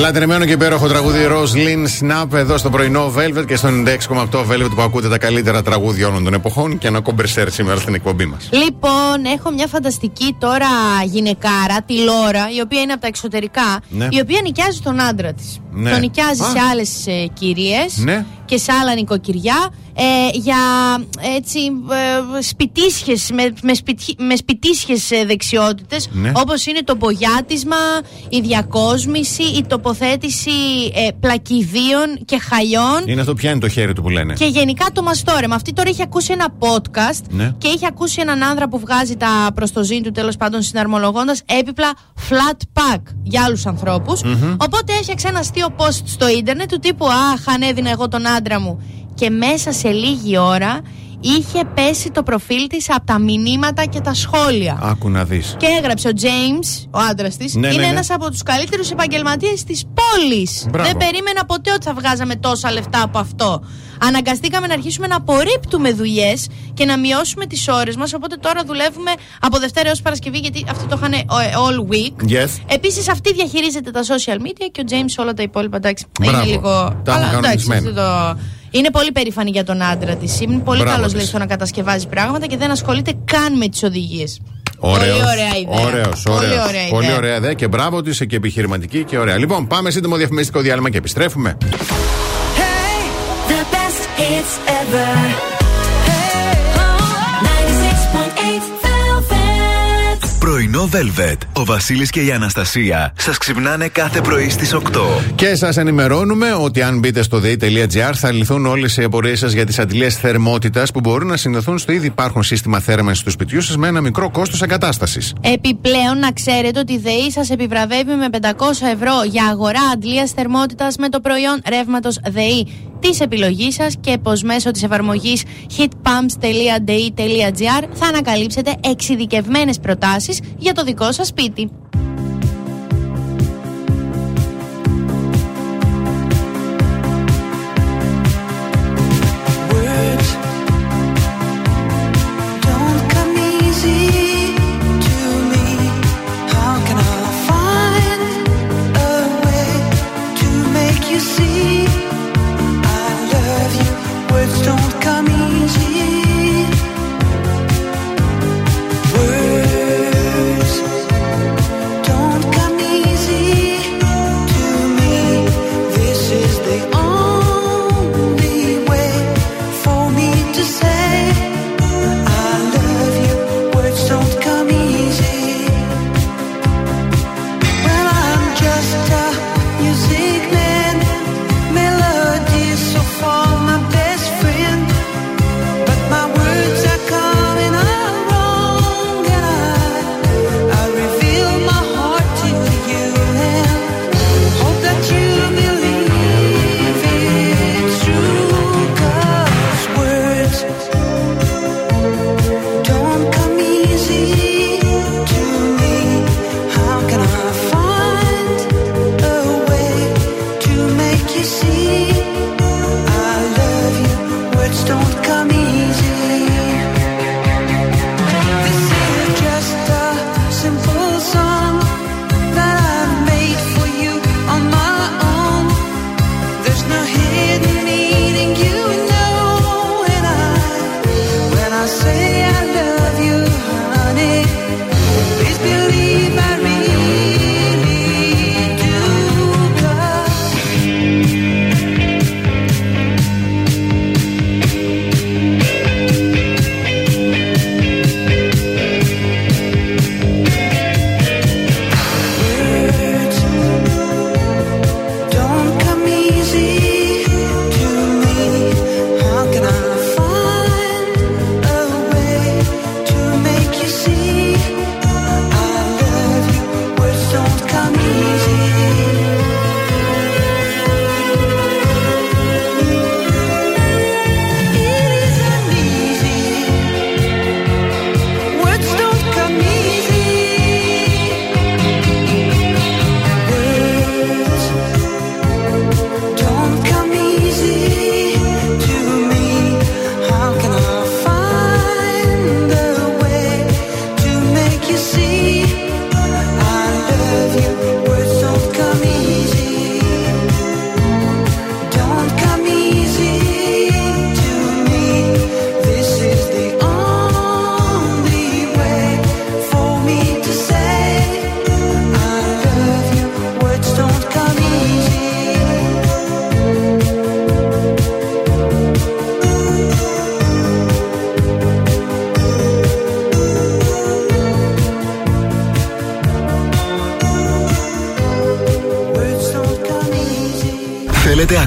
Λατρεμένο και υπέροχο τραγούδι Rose Lynn Snap εδώ στο πρωινό Velvet και στο 96,8 Velvet που ακούτε τα καλύτερα τραγούδια όλων των εποχών και ένα κομπερσέρ σήμερα στην εκπομπή μας. Λοιπόν, έχω μια φανταστική τώρα γυναικάρα, τη Λόρα, η οποία είναι από τα εξωτερικά, Ναι. η οποία νοικιάζει τον άντρα της. Ναι. Τον νοικιάζει Α. σε άλλες ε, κυρίες Ναι. και σε άλλα νοικοκυριά ε, για έτσι ε, σπιτίσχες, με, με, σπιτι- με σπιτίσχες ε, δεξιότητες Ναι. όπως είναι το μπογιάτισμα, η διακόσμηση, η τοποθέτηση ε, πλακιδίων και χαλιών Είναι αυτό πιάνει το χέρι του που λένε; και γενικά το μαστόρεμα. Αυτή τώρα έχει ακούσει ένα podcast Ναι. και έχει ακούσει έναν άνδρα που βγάζει τα προς το ζήν του τέλος πάντων συναρμολογώντας έπιπλα flat pack για άλλους ανθρώπους. Οπότε έφτιαξε ένα αστείο post στο ίντερνετ του τύπου Αχ, αν έδινα εγώ τον άντρα μου. Και μέσα σε λίγη ώρα είχε πέσει το προφίλ της από τα μηνύματα και τα σχόλια. Άκου να δεις. Και έγραψε ο James, ο άντρας της, Ναι, είναι ναι, ναι. ένας από τους καλύτερους επαγγελματίες της πόλης. Μπράβο. Δεν περίμενα ποτέ ότι θα βγάζαμε τόσα λεφτά από αυτό. Αναγκαστήκαμε να αρχίσουμε να απορρίπτουμε δουλειές και να μειώσουμε τις ώρες μας. Οπότε τώρα δουλεύουμε από Δευτέρα έως Παρασκευή, γιατί αυτό το είχαν ε, all week. Yes. Επίσης, αυτή διαχειρίζεται τα social media και ο James όλα τα υπόλοιπα. Εντάξει, Μπράβο. είναι λίγο. Τα έχουν εντάξει, κανονισμένα. αυτό το... Είναι πολύ περήφανη για τον άντρα της. Είναι πολύ Μπράβο καλός της. λέει στο να κατασκευάζει πράγματα και δεν ασχολείται καν με τις οδηγίες. Ωραίος. Πολύ ωραία ιδέα. Ωραίος, Πολύ ωραίος. ωραία Πολύ ιδέα. ωραία ιδέα και μπράβο της και επιχειρηματική και ωραία. Λοιπόν, πάμε σύντομο διαφημιστικό διάλειμμα και επιστρέφουμε. The best hits ever. Πρωινό Velvet. Ο Βασίλης και η Αναστασία σας ξυπνάνε κάθε πρωί στις 8. Και σας ενημερώνουμε ότι αν μπείτε στο day.gr θα λυθούν όλες οι απορίες σας για τις αντιλίε θερμότητας που μπορούν να συνδεθούν στο ήδη υπάρχον σύστημα θέρμανσης του σπιτιού σας με ένα μικρό κόστος εγκατάστασης. Επιπλέον, να ξέρετε ότι η ΔΕΗ σας επιβραβεύει με 500 ευρώ για αγορά αντλίας θερμότητας με το προϊόν ρεύματος ΔΕΗ της επιλογής σας και πως μέσω της εφαρμογής heatpumps.de.gr θα ανακαλύψετε εξειδικευμένες προτάσεις για το δικό σας σπίτι.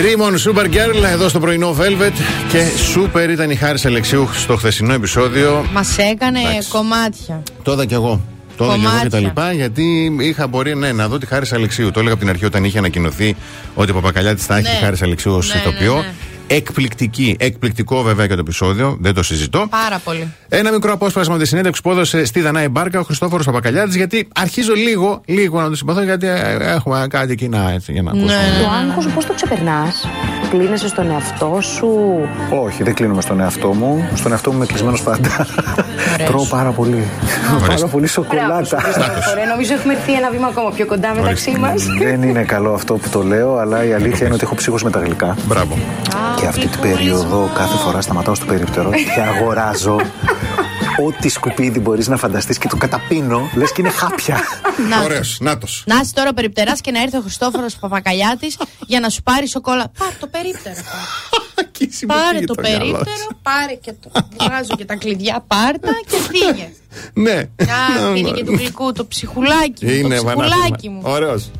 Ρίμον Super Girl εδώ στο πρωινό Velvet και super ήταν η Χάρη Αλεξίου στο χθεσινό επεισόδιο. Μας έκανε Εντάξει. κομμάτια. Το είδα κι εγώ. Το είδα κι εγώ και τα Κομμάτια. λοιπά, γιατί είχα μπορεί ναι, να δω τη Χάρη Αλεξίου. Το έλεγα από την αρχή όταν είχε ανακοινωθεί ότι ο Παπακαλιάτης θα έχει Ναι. τη Χάρη Αλεξίου ως Ναι, ναι, ηθοποιό. ναι. Εκπληκτική, εκπληκτικό βέβαια και το επεισόδιο, δεν το συζητώ. Πάρα πολύ. Ένα μικρό απόσπασμα από τη συνέντευξη που έδωσε στη Δανάη Μπάρκα ο Χριστόφορος Παπακαλιάτη, γιατί αρχίζω λίγο, λίγο να το συμπαθώ, γιατί ε, έχουμε κάτι κοινά έτσι για να Ναι, ακούσουμε. Το άγχος πώς το ξεπερνάς, Κλείνεσαι στον εαυτό σου; Όχι, δεν κλείνομαι στον εαυτό μου. Στον εαυτό μου είμαι κλεισμένος πάντα. Τρώω πάρα πολύ. πάρα πολύ σοκολάτα. Ωραία, νομίζω έχουμε έρθει ένα βήμα ακόμα πιο κοντά μεταξύ μας. δεν είναι καλό αυτό που το λέω, αλλά η αλήθεια είναι ότι έχω ψύχος με τα γλυκά. Μπράβο. Και αυτή την περίοδο κάθε φορά σταματάω στο περίπτερο και αγοράζω ό,τι σκουπίδι μπορείς να φανταστείς και το καταπίνω, λες και είναι χάπια. Να. Ωραίος, νάτος. Να είσαι τώρα περιπτεράς και να έρθει ο Χριστόφορος Παπακαλιάτης για να σου πάρει σοκόλα. Πάρε το περίπτερο. πάρε το περίπτερο, πάρε και το. Βγάζω και τα κλειδιά, πάρτα και φύγε. Ναι. Α, είναι και του γλυκού, το ψυχουλάκι μου. Είναι το βανάθημα. ψυχουλάκι μου. Ωραίος.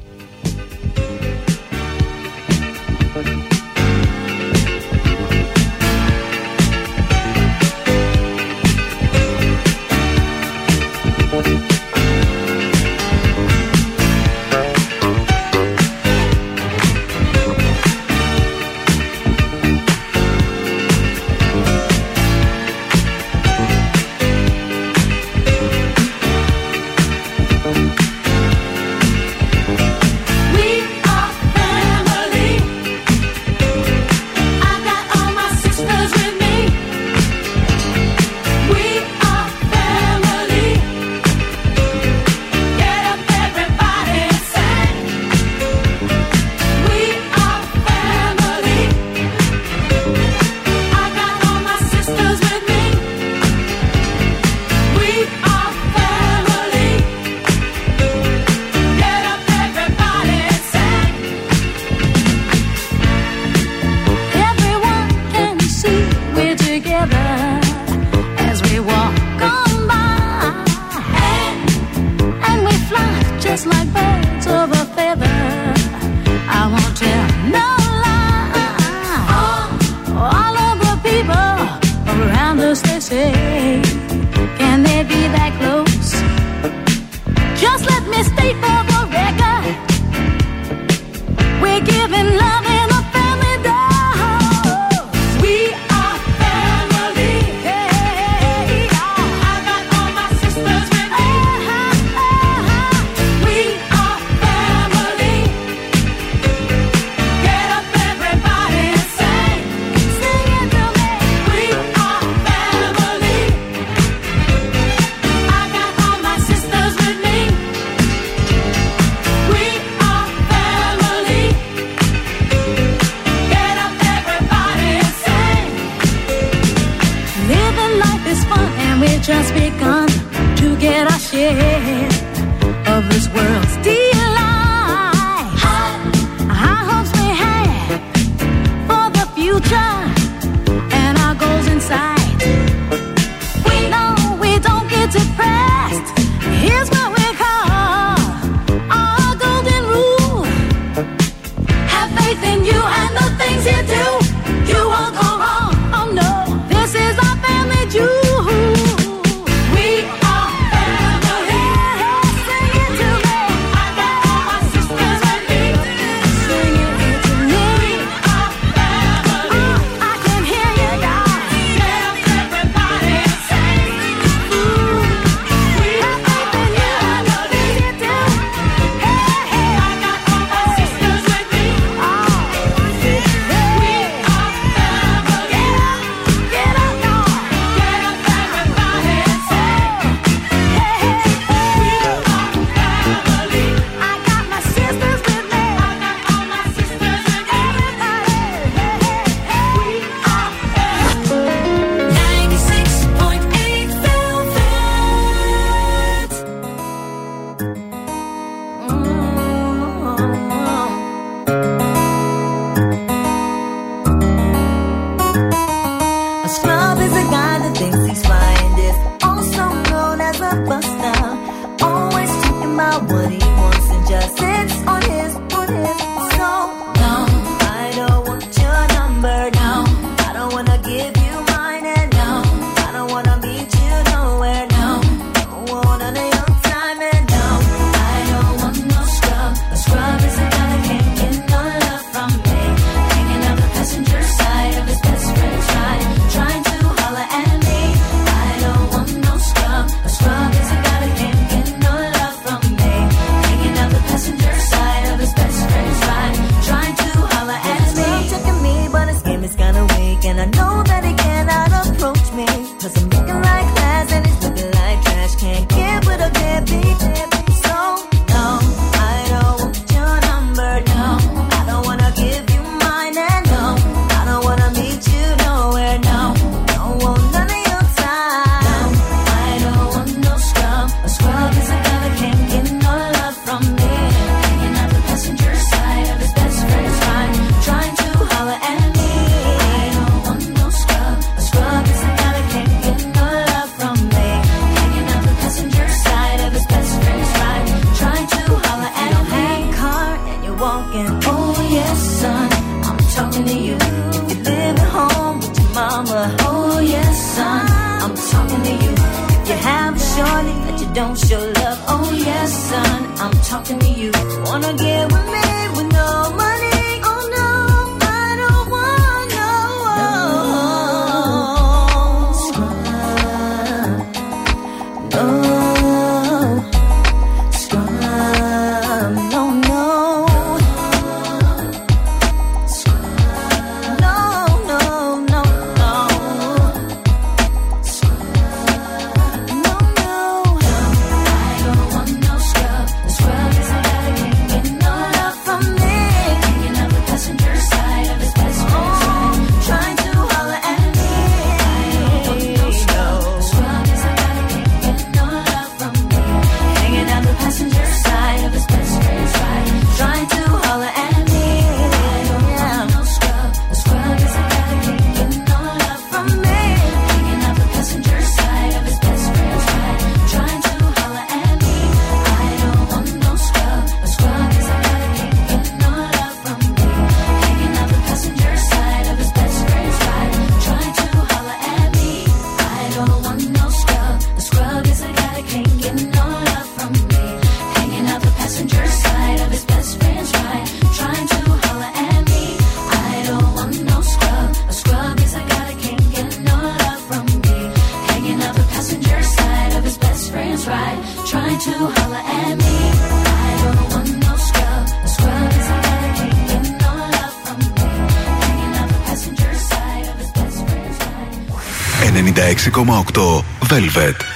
6,8 Velvet.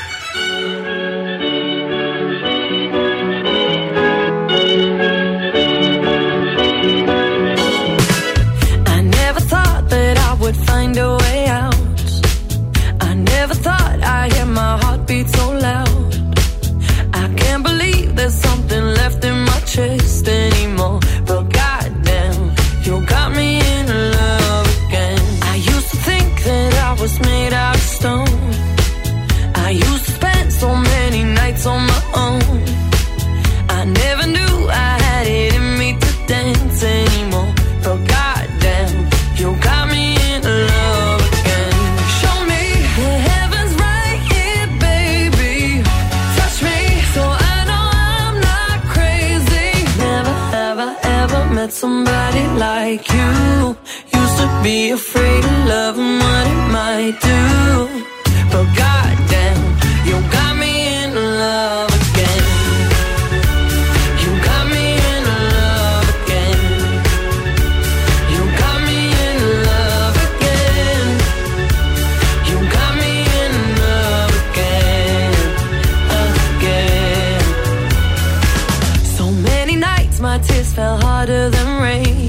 Tears fell harder than rain.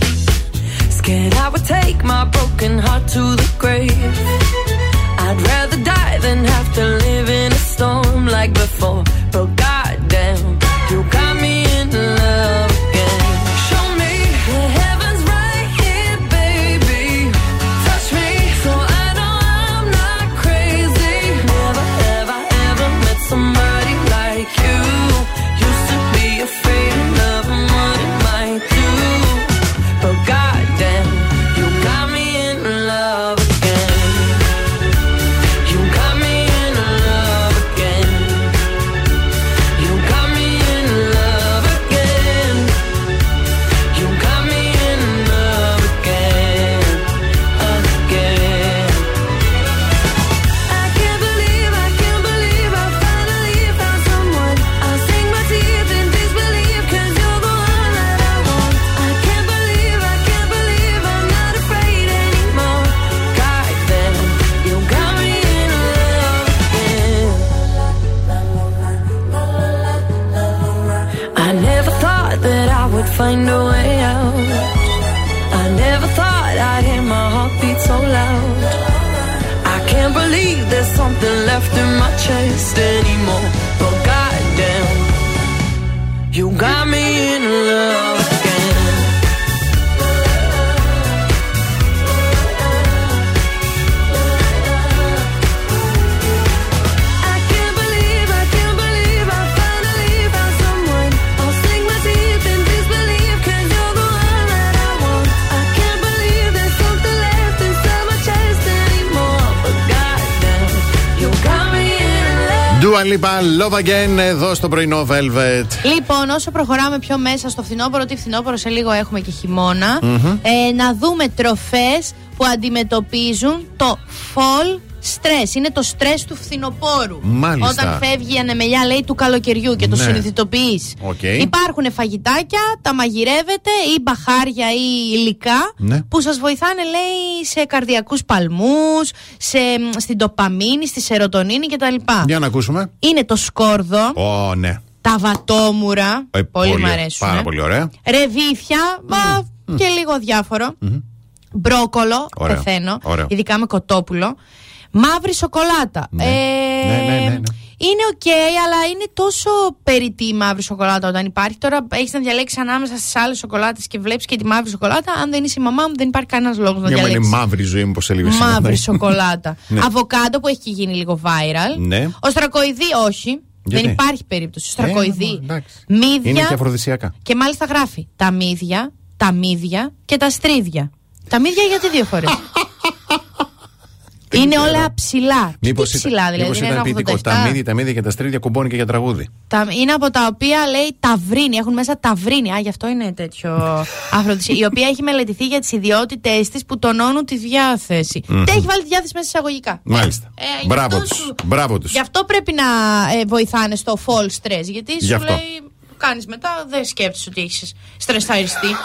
Scared I would take my broken heart to the grave. I'd rather die than have to live in a storm like before. Love Again, εδώ στο πρωινό Velvet. Λοιπόν, όσο προχωράμε πιο μέσα στο φθινόπωρο, τι φθινόπωρο σε λίγο έχουμε και χειμώνα, Μμμ. ε, να δούμε τροφές που αντιμετωπίζουν το fall stress. Είναι το στρες του φθινοπόρου. Μάλιστα. Όταν φεύγει η ανεμελιά, λέει, του καλοκαιριού και το Ναι. συνειδητοποιείς. Οκ. Υπάρχουν φαγητάκια, τα μαγειρεύετε ή μπαχάρια ή υλικά Ναι. που σας βοηθάνε, λέει, σε καρδιακούς παλμούς, σε, στην ντοπαμίνη, στη σερωτονίνη κτλ. Για να ακούσουμε. Είναι το σκόρδο, Ω, ναι. τα βατόμουρα. Ε, πολύ μου αρέσουν. Πάρα πολύ ωραία. Ρεβίθια, μα και λίγο διάφορο. Μπρόκολο, Ωραίο. πεθαίνω. Ωραίο. Ειδικά με κοτόπουλο. Μαύρη σοκολάτα. Ναι. Ε, Ναι, ναι, ναι, ναι. Είναι οκ, αλλά είναι τόσο περιττή η μαύρη σοκολάτα όταν υπάρχει. Τώρα έχεις να διαλέξεις ανάμεσα στις άλλες σοκολάτες και βλέπεις και τη μαύρη σοκολάτα. Αν δεν είσαι η μαμά μου, δεν υπάρχει κανένας λόγος να Για μένα είναι διαλέξει. μαύρη η ζωή μου, πώ έλεγε σήμερα. Μαύρη σοκολάτα. Ναι. Αβοκάντο που έχει και γίνει λίγο viral. Ναι. Ο στρακοειδή όχι. Γιατί; Δεν υπάρχει περίπτωση. Στρακοειδή. Ε, εντάξει. μύδια. Είναι και αφροδισιακά. Και μάλιστα γράφει τα μύδια, τα μύδια και τα στρίδια. Τα μύδια γιατί δύο φορές; Είναι όλα ψηλά. Μήπως Τι ψηλά δηλαδή. ήταν είναι ένα ποιητικό. 87. Τα μύδια, τα μύδια και τα στρίδια κουμπώνει και για τραγούδι. Τα- είναι από τα οποία λέει ταυρίνη. Έχουν μέσα ταυρίνη. Α, γι' αυτό είναι τέτοιο αφροδισία. η οποία έχει μελετηθεί για τις ιδιότητές της που τονώνουν τη διάθεση. Μμμ. Τι έχει βάλει τη διάθεση μέσα σε εισαγωγικά. Μάλιστα. Ε, γι' Μπράβο αυτός τους. σου- Μπράβο τους. Γι' αυτό πρέπει να ε, βοηθάνε στο fall stress. Γιατί Γι' σου αυτό. λέει, κάνεις μετά, δεν σκέφτεσαι ότι έχεις στρεσαριστεί.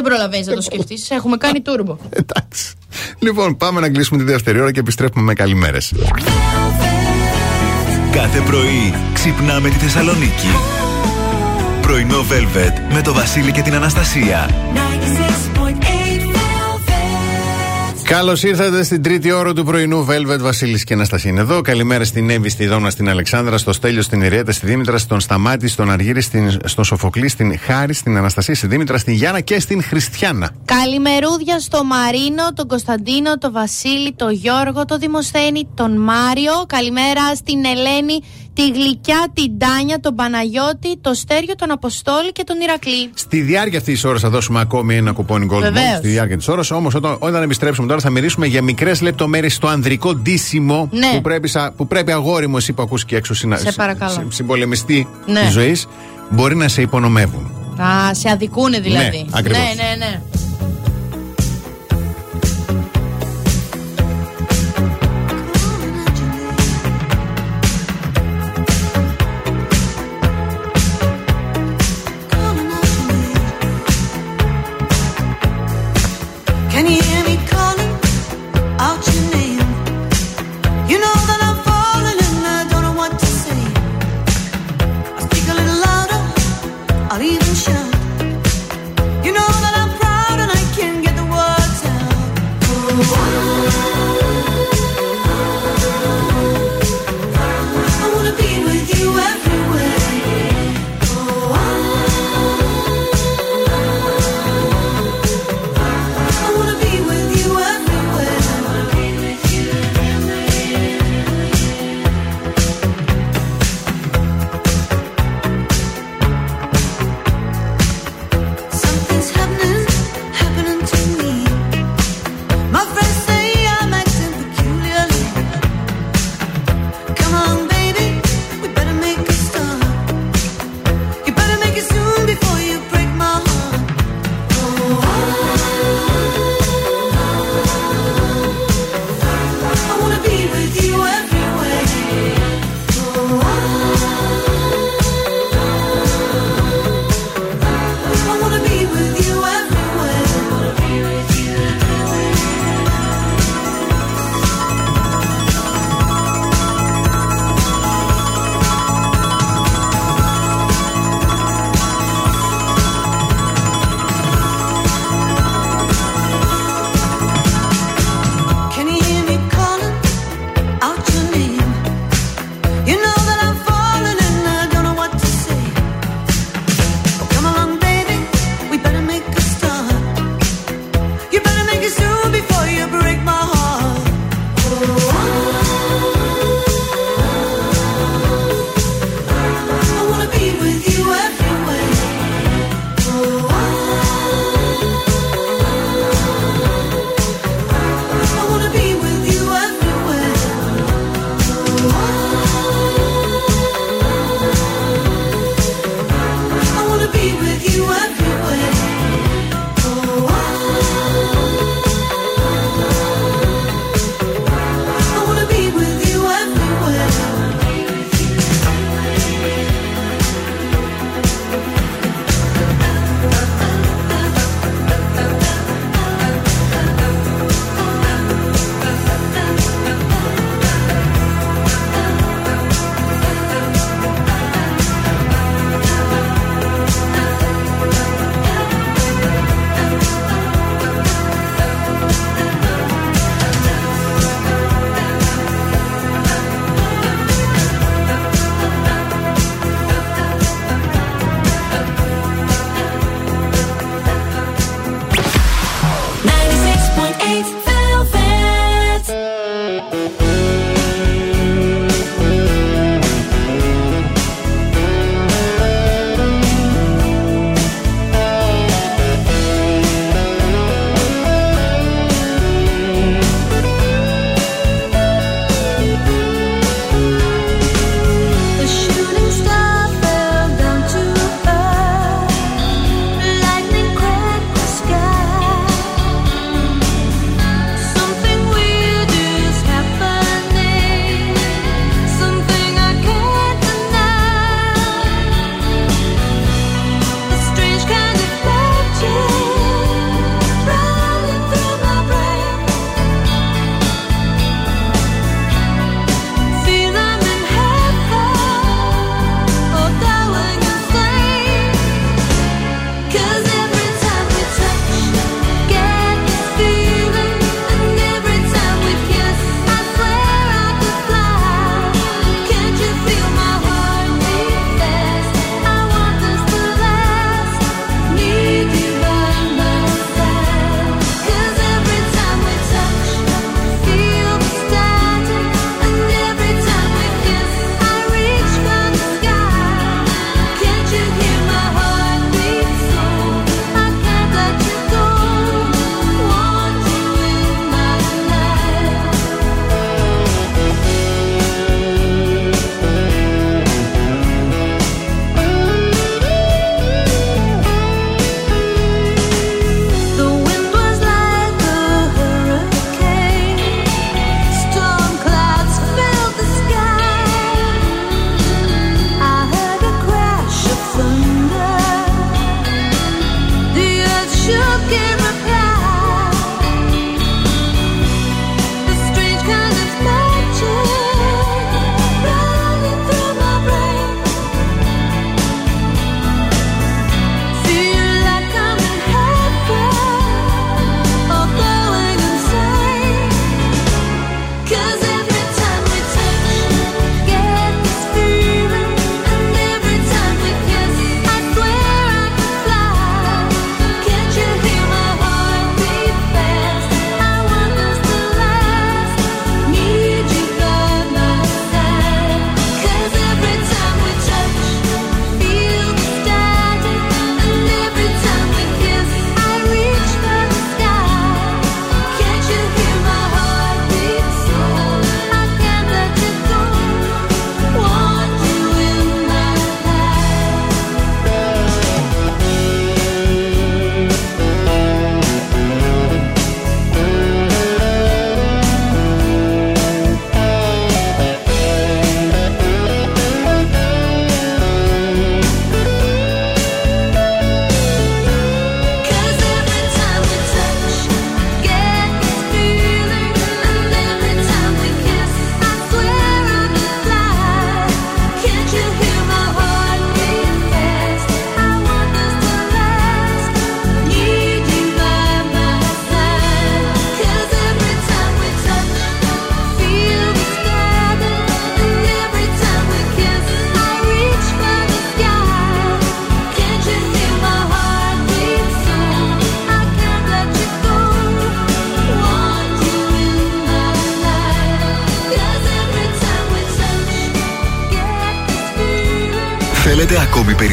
δεν προλαβαίνεις να το σκεφτείς. Έχουμε κάνει turbo. Εντάξει. Λοιπόν, πάμε να κλείσουμε τη δεύτερη ώρα και επιστρέφουμε με καλημέρες. Κάθε πρωί ξυπνάμε τη Θεσσαλονίκη. Πρωινό Velvet με το Βασίλη και την Αναστασία. 96.8 Velvet. Καλώς ήρθατε στην τρίτη ώρα του πρωινού Velvet Βασίλης και Αναστασία είναι εδώ. Καλημέρα στην Εύη, στη Δόνα, στην Αλεξάνδρα, στο Στέλιο, στην Ιριέτα, στη Δήμητρα, στον Σταμάτη, στον Αργύρι, στην, στον Σοφοκλή, στην Χάρη, στην Αναστασία, στη Δήμητρα, στην Γιάννα και στην Χριστιανά. Καλημερούδια στο Μαρίνο, τον Κωνσταντίνο, τον Βασίλη, τον Γιώργο, τον Δημοσθένη, τον Μάριο. Καλημέρα στην Ελένη, τη Γλυκιά, την Τάνια, τον Παναγιώτη, τον Στέριο, τον Αποστόλη και τον Ηρακλή. Στη διάρκεια αυτής της ώρας θα δώσουμε ακόμη ένα κουπόνι Gold Bond. Βεβαίως. Στη διάρκεια της ώρας. Όμως, όταν, όταν επιστρέψουμε τώρα, θα μιλήσουμε για μικρές λεπτομέρειες στο ανδρικό ντύσιμο Ναι. που, πρέπει, σα- που πρέπει αγόρι μου, εσύ που ακούς και έξω, συνα, Σε παρακαλώ. συ- συμπολεμιστή Ναι. της ζωής, μπορεί να σε υπονομεύουν. Α, σε αδικούνε δηλαδή. Ναι, ακριβώς. ναι, ναι, ναι.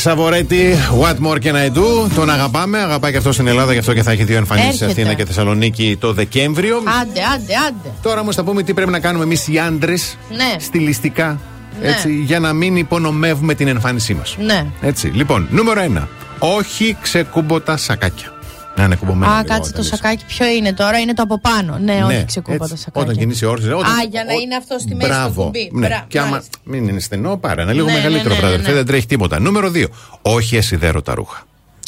True. Τζακ Σαβορέτη, What More Can I Do; Τον αγαπάμε, αγαπάει και αυτός στην Ελλάδα, γι' αυτό και θα έχει δύο εμφανίσεις σε Έρχεται. Αθήνα και Θεσσαλονίκη το Δεκέμβριο. Άντε, άντε, άντε. Τώρα όμως θα πούμε τι πρέπει να κάνουμε εμείς οι άντρες Ναι. στιλιστικά. Ναι. Έτσι, για να μην υπονομεύουμε την εμφάνισή μας. Ναι. Έτσι, λοιπόν, νούμερο ένα. Όχι ξεκούμποτα σακάκια. Να είναι κουμπωμένα. Α, λίγο κάτσε το όταν είσαι. σακάκι. Ποιο είναι τώρα, είναι το από πάνω. Ναι, όχι ξεκούπα έτσι. το σακάκι. Όταν κινείσαι όρθιο. Α, για να είναι αυτό στη μέση Μπράβο. το κουμπί. Ναι. Μπρα- Και άμα μάλιστα. μην είναι στενό, πάρα ένα λίγο Ναι, μεγαλύτερο ναι, ναι, βράδυ. ναι, ναι. Δεν τρέχει τίποτα. Νούμερο 2. Όχι ασυδέρωτα ρούχα.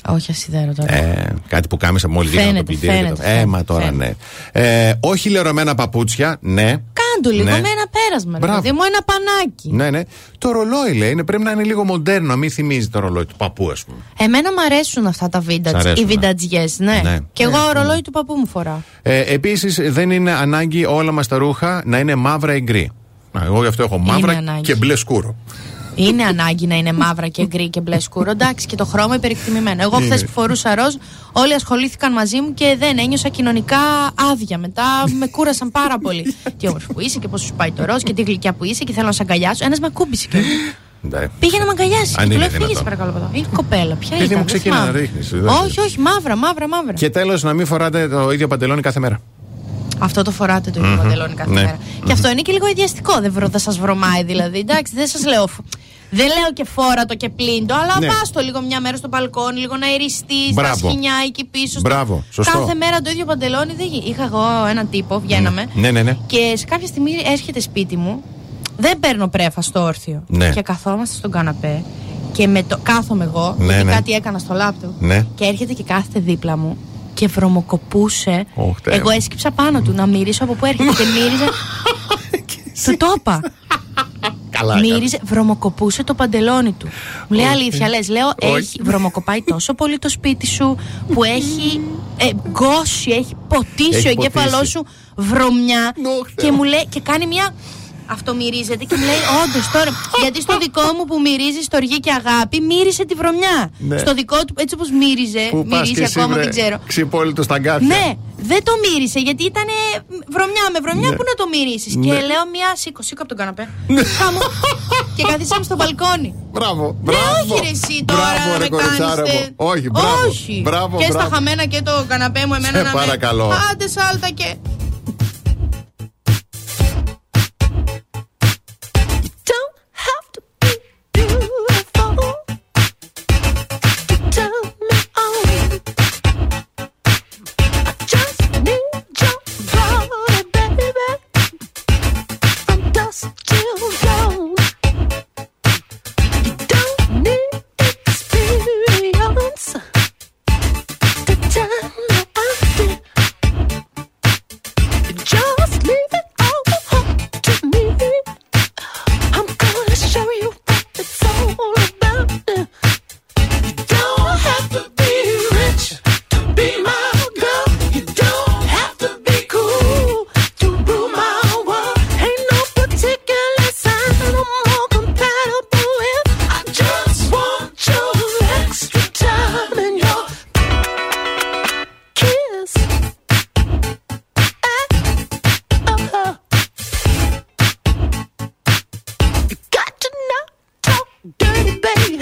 Όχι ασυδέρω τώρα. Ε, κάτι που κάμισα μόλις βγήκαμε από το Φαίνεται, πλυντήριο. και φαίνεται, τα- Ε, φαίνεται, μα τώρα φαίνεται. ναι. Ε, όχι λερωμένα παπούτσια, ναι. Κάντου λίγο Ναι. με ένα πέρασμα. ρε Μπράβο. παιδί μου, ένα πανάκι. Ναι, ναι. Το ρολόι λέει είναι, πρέπει να είναι λίγο μοντέρνο, να μην θυμίζει το ρολόι του παππού, ας πούμε. Εμένα μου αρέσουν αυτά τα Σ' vintage. αρέσουν, Οι ναι. vintage, ναι. Ναι. Και εγώ Ναι, ρολόι του παππού μου φοράω. Ε, Επίσης, δεν είναι ανάγκη όλα μας τα ρούχα να είναι μαύρα ή γκρι. Να, εγώ γι' αυτό έχω μαύρα ανάγκη. και μπλε σκούρο. Είναι ανάγκη να είναι μαύρα και γκρι και μπλε σκούρο. Εντάξει, και το χρώμα υπερεκτιμημένο. Εγώ Είναι. χθες που φορούσα ροζ, όλοι ασχολήθηκαν μαζί μου και δεν ένιωσα κοινωνικά άδεια. Μετά με κούρασαν πάρα πολύ. τι όμορφη που είσαι και πώς σου πάει το ροζ και τι γλυκιά που είσαι και θέλω να σε αγκαλιάσω. Ένας με ακούμπησε και. Ναι. Πήγε να με αγκαλιάσεις. Αν Και του είναι λέω φύγε δυνατόν. παρακαλώ από εδώ. Η κοπέλα, ποια Γιατί ήταν. μου δεν ξεκινά να θυμάμαι. ρίχνεις, δεν Όχι, όχι, μαύρα, μαύρα, μαύρα. Και τέλος, να μην φοράτε το ίδιο παντελόνι κάθε μέρα. Αυτό το φοράτε το ίδιο Μμμ. παντελόνι κάθε Ναι. μέρα. Και αυτό είναι και λίγο ιδιαστικό. Δεν, βρω, δεν σας βρωμάει δηλαδή. Εντάξει, δεν σας λέω. φ- Δεν λέω και φόρα το και πλύντο, αλλά Ναι. πας το λίγο μια μέρα στο μπαλκόνι, λίγο να εριστεί, στα Μπράβο. σκηνιά εκεί πίσω. στο- Μπράβο, σωστό. Κάθε μέρα το ίδιο παντελόνι δεν γι- Είχα εγώ έναν τύπο, βγαίναμε. Ναι, ναι, ναι. Και σε κάποια στιγμή έρχεται σπίτι μου, δεν παίρνω πρέφα στο όρθιο. Ναι. Και καθόμαστε στον καναπέ και με το, κάθομαι εγώ, Ναι, γιατί ναι. κάτι έκανα στο λάπτοπ. Ναι. Και έρχεται και κάθεται δίπλα μου και βρωμοκοπούσε. Ωχ, Θεέ εγώ μου. έσκυψα πάνω του να μυρίσω από πού έρχεται και μύριζε. του το είπα. Καλά. Μύριζε, βρωμοκοπούσε το παντελόνι του. Μου λέει Όχι. αλήθεια, λες, λέω, Όχι. έχει βρωμοκοπάει τόσο πολύ το σπίτι σου που έχει ε, γκώσει, έχει ποτίσει Έχει ο εγκέφαλός ποτίσει. σου βρωμιά. Θεέ και μου. μου λέει, και κάνει μια. Αυτό μυρίζεται και μου λέει, όντως τώρα. γιατί στο δικό μου που μυρίζεις στοργή και αγάπη, μύρισε τη βρωμιά. Ναι. Στο δικό του, έτσι όπως μύριζε, Πού πας μυρίζει και εσύ, ακόμα, βρε, δεν ξέρω. Ξυπόλυτο στα γκάθια. Ναι, δεν το μύρισε γιατί ήταν βρωμιά με βρωμιά. Ναι. Πού να το μυρίσει. Ναι. Και λέω μία σήκω, σήκω από τον καναπέ. Χαμού. και καθίσαμε στο μπαλκόνι. Μπράβο, Ναι, μπράβο. όχι ρε εσύ τώρα Μπράβο, να ρε, με κοριτσάρα κάνεις. μου. Όχι, μπράβο. Όχι. Μπράβο, και στα μπράβο. χαμένα και το καναπέ μου εμένα Σε να με- παρακαλώ. Άντε σάλτα και... dirty, baby.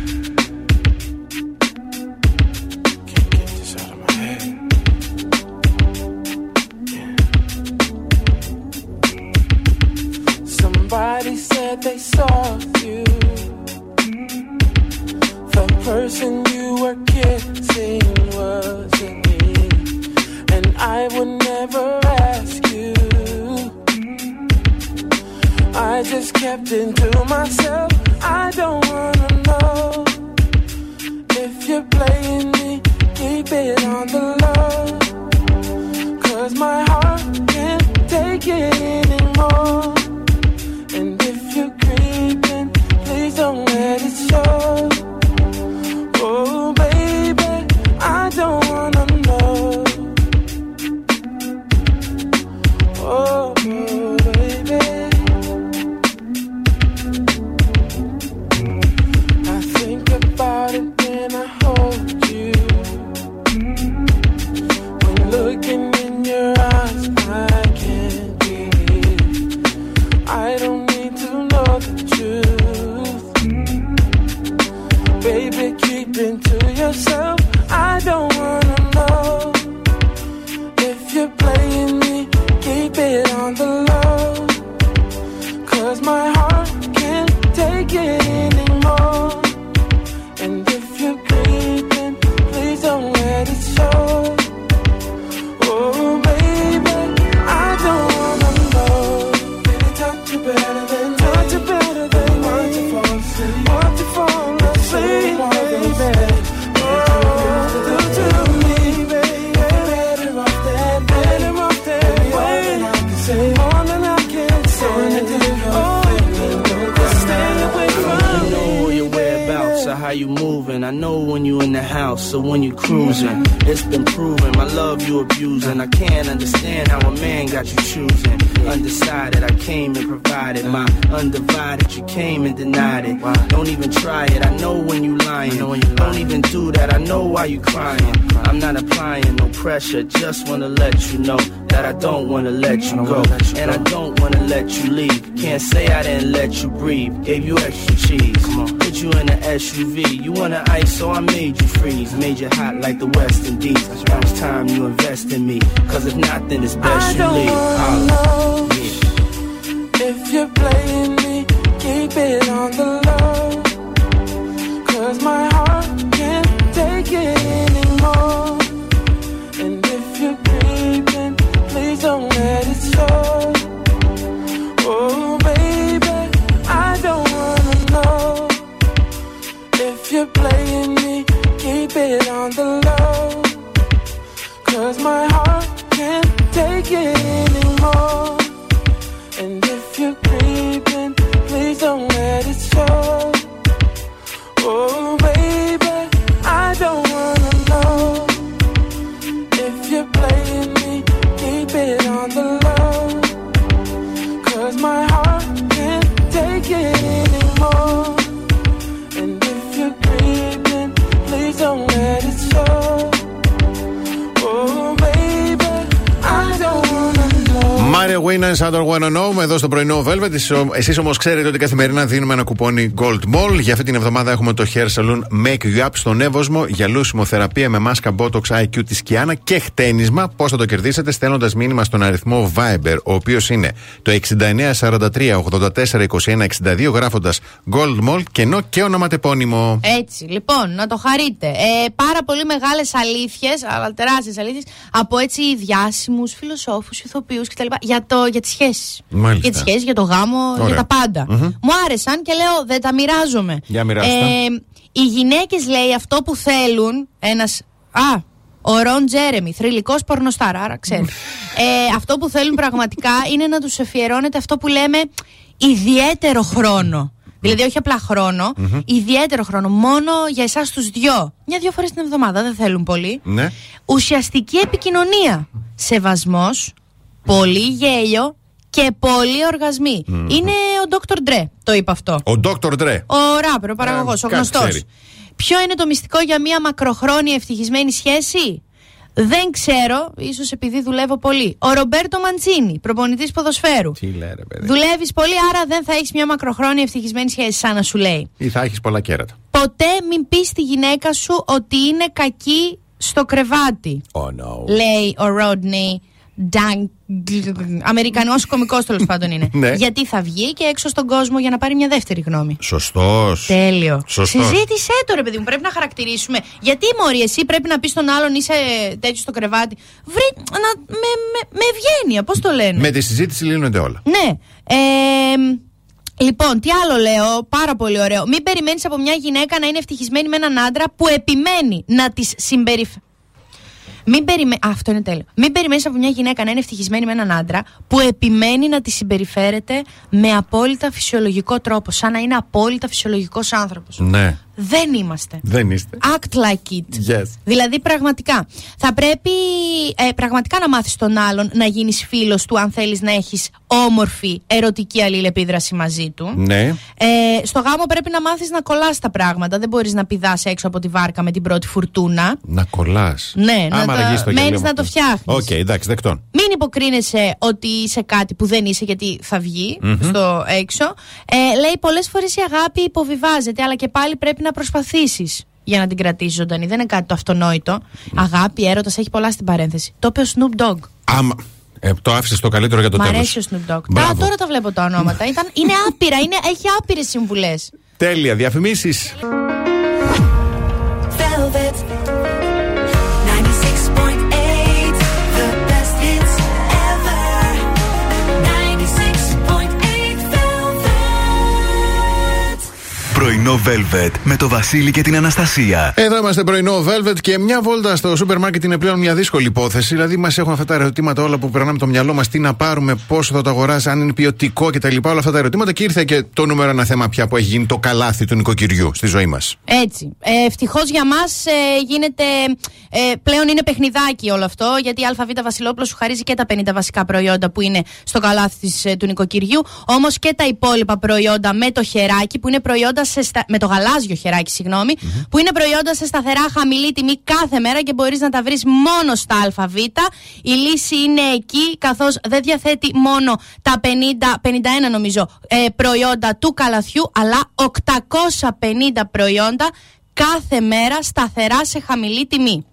On the I don't wanna know, εδώ στο πρωινό Velvet. Εσείς όμως ξέρετε ότι καθημερινά δίνουμε ένα κουπόνι Gold Mall. Για αυτή την εβδομάδα έχουμε το Hair Salon Make You Up στον Εύωσμο για λούσιμο θεραπεία με μάσκα Botox IQ της Κιάνα και χτένισμα. Πώς θα το κερδίσετε, στέλνοντας μήνυμα στον αριθμό Viber, ο οποίος είναι το 6943 84 21 62, γράφοντας Gold Mall κενό και ονοματεπώνυμο. Έτσι, λοιπόν, να το χαρείτε. Ε, πάρα πολύ μεγάλες αλήθειες, αλλά τεράστιε αλήθειες, από έτσι διάσημους φιλοσόφους, ηθοποιούς κτλ. Για, το, για τις σχέσεις. Μάλιστα. Για τις σχέσεις, για το γάμο, Ωραία. για τα πάντα. Μμμ. Μου άρεσαν και λέω, δεν τα μοιράζομαι. Για μοιράστε. οι γυναίκες, λέει, αυτό που θέλουν. Ένας. Α, ο Ρον Τζέρεμι, θρηλυκός πορνοστάρα, άρα ξέρει. ε, αυτό που θέλουν πραγματικά είναι να τους αφιερώνεται αυτό που λέμε ιδιαίτερο χρόνο. Δηλαδή, όχι απλά χρόνο, ιδιαίτερο χρόνο. Μόνο για εσάς τους δυο. Μια-δυο φορές την εβδομάδα, δεν θέλουν πολύ. Ναι. Ουσιαστική επικοινωνία. Σεβασμός, πολύ γέλιο και πολλοί οργασμοί. Είναι ο Dr. Dre, το είπε αυτό. Ο Dr. Dre. Ο ράπερ, ο παραγωγός, ο κάτι γνωστός. ξέρει. Ποιο είναι το μυστικό για μια μακροχρόνια ευτυχισμένη σχέση; Δεν ξέρω, ίσως επειδή δουλεύω πολύ. Ο Ρομπέρτο Μαντσίνη, προπονητής ποδοσφαίρου. Τι λέει, ρε παιδί. Δουλεύεις πολύ, άρα δεν θα έχεις μια μακροχρόνια ευτυχισμένη σχέση, σαν να σου λέει. Ή θα έχεις πολλά κέρατα. Ποτέ μην πεις στη γυναίκα σου ότι είναι κακή στο κρεβάτι. Oh no. Λέει ο Ρόντνι Ντάγκ. Αμερικανός κωμικός τέλος πάντων είναι. Ναι. Γιατί θα βγει και έξω στον κόσμο για να πάρει μια δεύτερη γνώμη. Σωστός. Τέλειο. Σωστός. Συζήτησέ το ρε παιδί μου. Πρέπει να χαρακτηρίσουμε. Γιατί μωρή, εσύ πρέπει να πεις στον άλλον είσαι τέτοιος στο κρεβάτι. Βρει. Να, με, με, με ευγένεια, πώς το λένε. Με τη συζήτηση λύνονται όλα. Ναι. Ε, λοιπόν, τι άλλο λέω, πάρα πολύ ωραίο. Μην περιμένεις από μια γυναίκα να είναι ευτυχισμένη με έναν άντρα που επιμένει να της συμπεριφέρει. Μην περιμέ... Α, αυτό είναι τέλειο. Μην περιμένεις από μια γυναίκα να είναι ευτυχισμένη με έναν άντρα που επιμένει να τη συμπεριφέρεται με απόλυτα φυσιολογικό τρόπο. Σαν να είναι απόλυτα φυσιολογικός άνθρωπος. Ναι. Δεν είμαστε. Δεν είστε. Act like it. Yes. Δηλαδή, πραγματικά. Θα πρέπει ε, πραγματικά να μάθεις τον άλλον να γίνεις φίλος του, αν θέλεις να έχεις όμορφη ερωτική αλληλεπίδραση μαζί του. Ναι. Ε, στο γάμο πρέπει να μάθεις να κολλάς τα πράγματα. Δεν μπορείς να πηδάς έξω από τη βάρκα με την πρώτη φουρτούνα. Να κολλάς. Ναι, να Άμα τα- αργείς το μένεις γέλιο να το μου. φτιάχνεις. Οκ, εντάξει, δεκτόν. Μην υποκρίνεσαι ότι είσαι κάτι που δεν είσαι γιατί θα βγει Μμμ. στο έξω. Ε, λέει πολλές φορές η αγάπη υποβιβάζεται, αλλά και πάλι πρέπει να να προσπαθήσεις για να την κρατήσεις ζωντανή. Δεν είναι κάτι το αυτονόητο. Αγάπη, έρωτας, έχει πολλά στην παρένθεση. Το είπε ο Snoop Dogg. Άμα. Ε, το άφησες το καλύτερο για το Μ' τέλος. αρέσει ο Snoop Dogg. Μπράβο. Τα, τώρα τα βλέπω τα ονόματα. Ήταν, είναι άπειρα, είναι, έχει άπειρες συμβουλές. Τέλεια. Διαφημίσεις. Πρωινό Velvet με το Βασίλη και την Αναστασία. Εδώ είμαστε πρωινό Velvet και μια βόλτα στο σούπερ μάρκετ είναι πλέον μια δύσκολη υπόθεση. Δηλαδή, μας έχουν αυτά τα ερωτήματα όλα που περνάμε το μυαλό μας. Τι να πάρουμε, πόσο θα το αγοράσει, αν είναι ποιοτικό κτλ. Όλα αυτά τα ερωτήματα. Και ήρθε και το νούμερο ένα θέμα πια που έχει γίνει το καλάθι του νοικοκυριού στη ζωή μας. Έτσι. Ε, Ευτυχώς για μας γίνεται. Ε, πλέον είναι παιχνιδάκι όλο αυτό, γιατί η ΑΒ Βασιλόπουλος σου χαρίζει και τα 50 βασικά προϊόντα που είναι στο καλάθι της, ε, του νοικοκυριού. Όμως και τα υπόλοιπα προϊόντα με το χεράκι, που είναι προϊόντα σε στα... με το γαλάζιο χεράκι, συγγνώμη, που είναι προϊόντα σε σταθερά χαμηλή τιμή κάθε μέρα και μπορείς να τα βρεις μόνο στα ΑΒ. Η λύση είναι εκεί, καθώς δεν διαθέτει μόνο τα 50, 51 νομίζω ε, προϊόντα του καλαθιού, αλλά 850 προϊόντα κάθε μέρα σταθερά σε χαμηλή τιμή.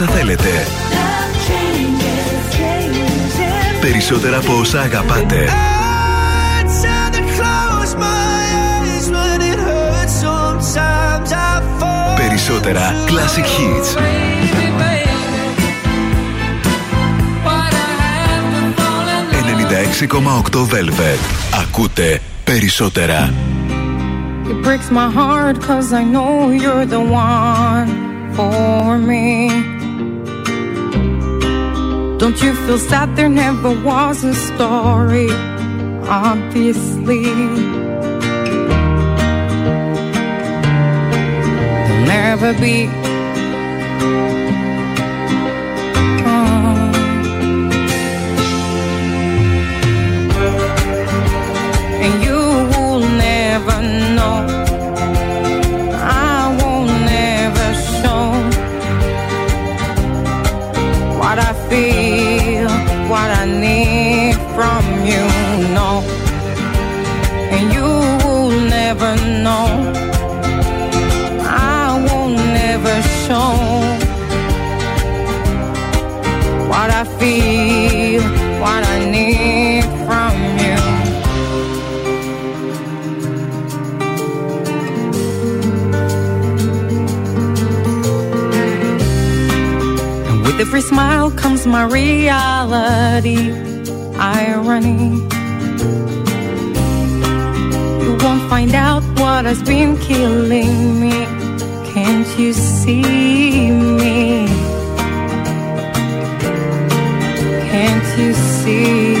Όσα θέλετε. Περισσότερα από όσα αγαπάτε. Περισσότερα classic hits. ...96,8 Velvet. Ακούτε περισσότερα. It breaks my heart cause I know you're the one for me. Don't you feel sad there never was a story? Obviously. There'll never be. My reality, irony. You won't find out what has been killing me. Can't you see me? Can't you see?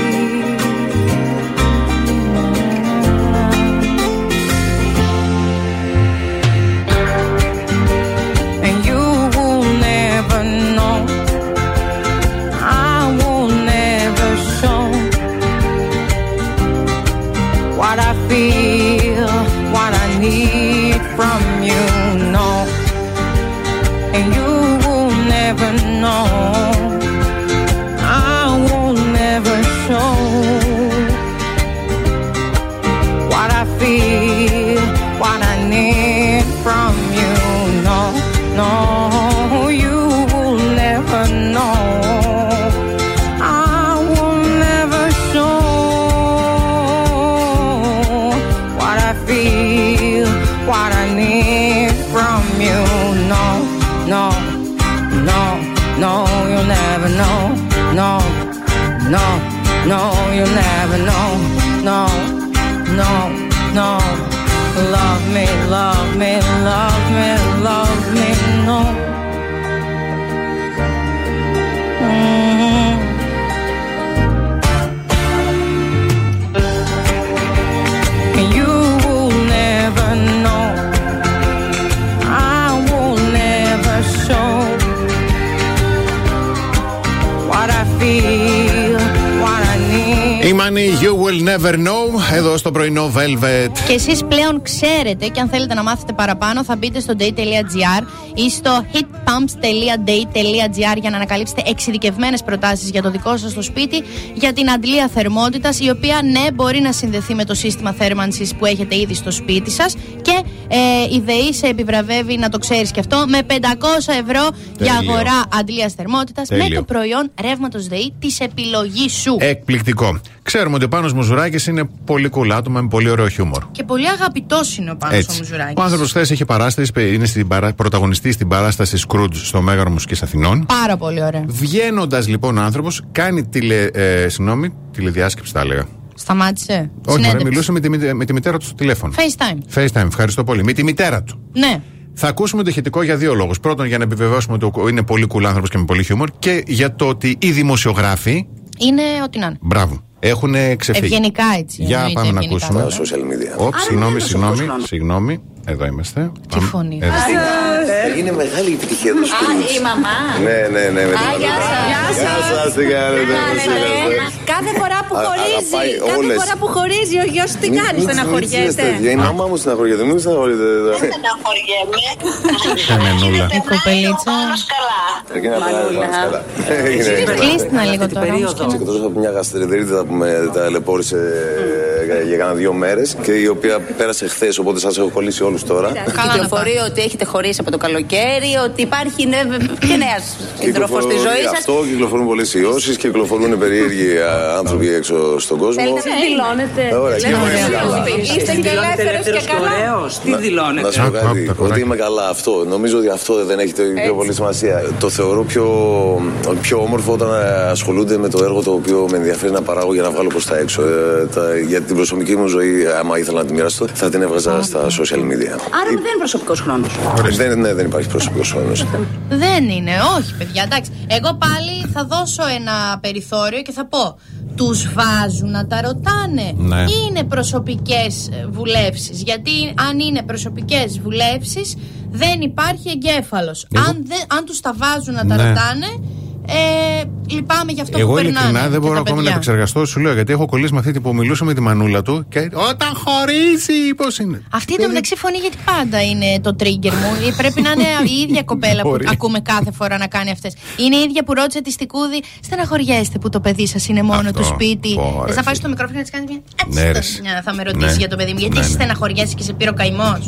Never Know εδώ στο πρωινό Velvet. Και εσείς πλέον ξέρετε και αν θέλετε να μάθετε παραπάνω θα μπείτε στο day.gr ή στο hitpumps.day.gr για να ανακαλύψετε εξειδικευμένες προτάσεις για το δικό σας το σπίτι για την αντλία θερμότητας η οποία ναι μπορεί να συνδεθεί με το σύστημα θέρμανσης που έχετε ήδη στο σπίτι σας και ε, η ΔΕΗ σε επιβραβεύει να το ξέρεις και αυτό με 500 ευρώ για Τέλειο. αγορά αντλίας θερμότητας με Τέλειο. το προϊόν ρεύματος ΔΕΗ της επιλογής σου. Εκπληκτικό. Ξέρουμε ότι ο Πάνος Μουζουράκης είναι πολύ cool άτομο με πολύ ωραίο χιούμορ. Και πολύ αγαπητός είναι ο Πάνος ο Έτσι. Μουζουράκης. Ο άνθρωπος χθες είχε παράσταση, είναι στην παρά, πρωταγωνιστή στην παράσταση Scrooge στο Μέγαρο Μουσικής Αθηνών. Πάρα πολύ ωραία. Βγαίνοντας λοιπόν ο άνθρωπος, κάνει τηλε, ε, συγγνώμη, τηλεδιάσκεψη, τα έλεγα. Σταμάτησε. Όχι, μωρέ, Συνέντευξη. μιλούσε με τη, μητε- με τη μητέρα του στο τηλέφωνο. FaceTime. FaceTime, ευχαριστώ πολύ. Με τη μητέρα του. Ναι. Θα ακούσουμε το ηχητικό για δύο λόγους. Πρώτον, για να επιβεβαιώσουμε ότι ο- είναι πολύ cool άνθρωπος και με πολύ χιούμορ. Και για το ότι οι δημοσιογράφοι, Είναι ό,τι να είναι. μπράβο, έχουν ξεφύγει. Ευγενικά έτσι. Για εννοείται, πάμε να ευγενικά. ακούσουμε. Στα Οπ, συγγνώμη, συγγνώμη, συγγνώμη. Εδώ είμαστε. Τι φωνή. Εδώ. Είναι μεγάλη επιτυχία τους σπίτι. η μαμά. Ναι, ναι, ναι. με την Α, γεια μαμά. σας. Γεια σας, τι κάνετε, πώς είσαστε. Κάθε φορά που Α- χωρίζει, αγαπάει κάθε όλες. φορά που χωρίζει ο γιος τι Μην- κάνει, μην- στεναχωριέται. μην τις τέτοια. Η μαμά μου στεναχωριέται, μην στεναχωριέται. Κανενούλα. Η κοπελίτσα. Εκεί να πάει, πάμε καλά. Έγινε, έγινε. Κλείστε να λίγο τώρα. όμως και να- Εκτός από μια γαστρεντερίτιδα που με ταλαιπώρησε ε, για κάνα δύο μέρες και η οποία πέρασε χθες, οπότε σας έχω κολλήσει όλους τώρα. Κυκλοφορεί ότι έχετε χωρίσει από το καλοκαίρι, ότι υπάρχει νε... και νέας σύντροφος στη Κυκλοφορεί ζωή σας. Αυτό κυκλοφορούν πολλές ιώσεις, κυκλοφορούν περίεργοι α, άνθρωποι έξω στον κόσμο. Θέλετε να δηλώνετε. Ε, Ωραία, και είμαι καλά. Είστε και ελεύθερος και καλά. Τι δηλώνετε. Να σου πω κάτι, ότι είμαι καλά αυτό. Νομίζω ότι αυτό δεν έχει το πιο πολύ σημασία. Το θεωρώ πιο, πιο όμορφο όταν ε, ασχολούνται με το έργο το οποίο με ενδιαφέρει να παράγω για να βγάλω προς τα έξω. Ε, τα- για την προσωπική μου ζωή, άμα ήθελα να τη μοιραστώ, θα την έβγαζα στα social media. Άρα δεν είναι προσωπικός χρόνος. Δεν, ναι, δεν υπάρχει προσωπικός χρόνος. Δεν είναι, όχι παιδιά, εντάξει. Εγώ πάλι θα δώσω ένα περιθώριο και θα πω. Τους βάζουν να τα ρωτάνε Ναι. ή είναι προσωπικές ε, βουλεύσεις Γιατί αν είναι προσωπικές βουλεύσεις δεν υπάρχει εγκέφαλος αν, δεν, αν τους τα βάζουν να τα Ναι. ρωτάνε ε, Λυπάμαι για αυτό Εγώ που περνάνε ειλικρινά δεν και μπορώ τα ακόμα να παιδιά. επεξεργαστώ, σου λέω, γιατί έχω κολλήσει με αυτή που μιλούσε με τη μανούλα του και όταν χωρίζει, πώς είναι; Αυτή το μεταξύ φωνή γιατί πάντα είναι το trigger μου. Ε, Πρέπει να είναι η ίδια κοπέλα που Μπορεί. ακούμε κάθε φορά να κάνει αυτές. Είναι η ίδια που ρώτησε τη Στικούδη, στεναχωριέστε που το παιδί σας είναι μόνο Αυτό. του σπίτι. Πω, Δεν ρε, θα πάρει το μικρόφωνο να τη κάνεις μια. Ναι, ρε, Έτσι, μια, θα με ρωτήσει Ναι. για το παιδί μου. Γιατί Ναι, εσύ ναι. στεναχωριέσαι και σε πήρε ο καημό;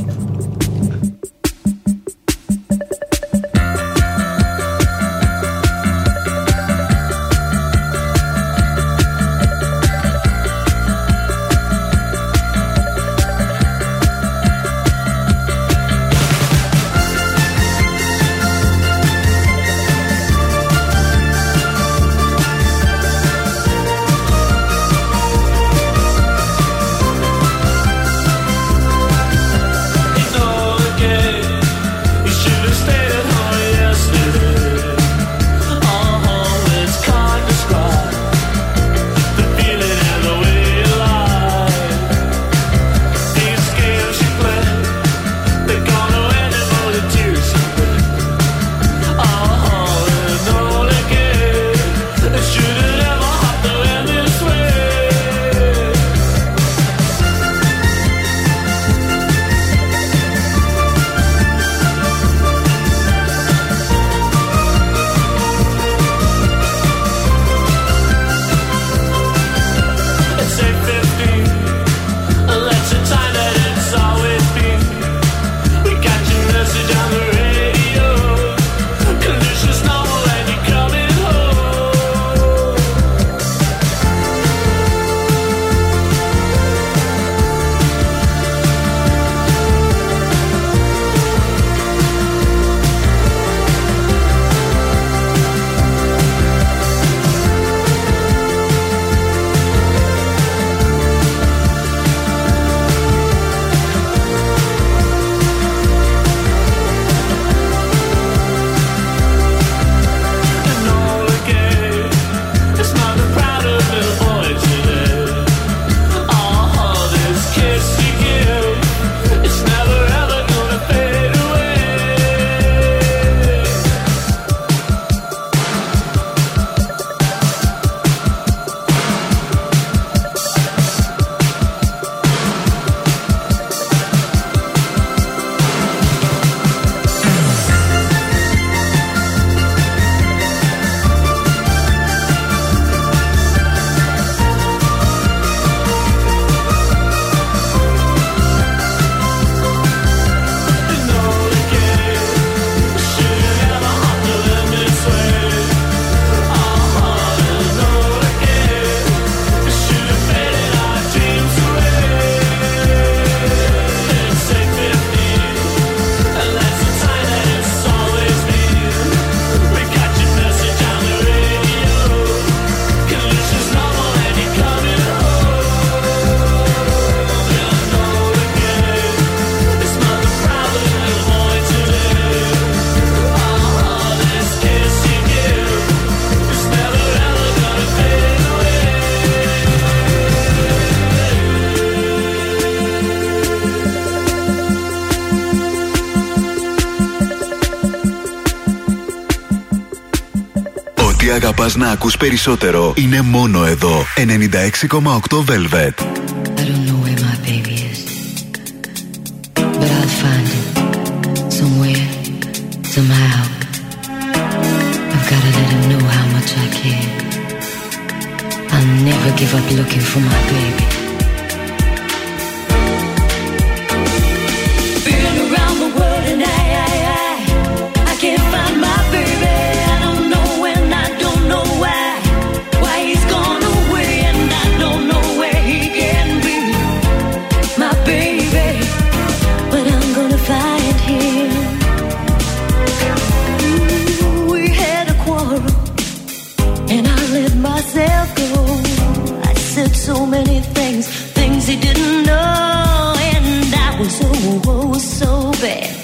Ό,τι αγαπάς να ακούς περισσότερο είναι μόνο εδώ. 96,8 Velvet. I don't know where my baby is, but I'll find him somewhere, somehow. I've gotta let him know how much I care. I'll never give up looking for my baby. Said so many things, things he didn't know, and I was oh, oh so bad.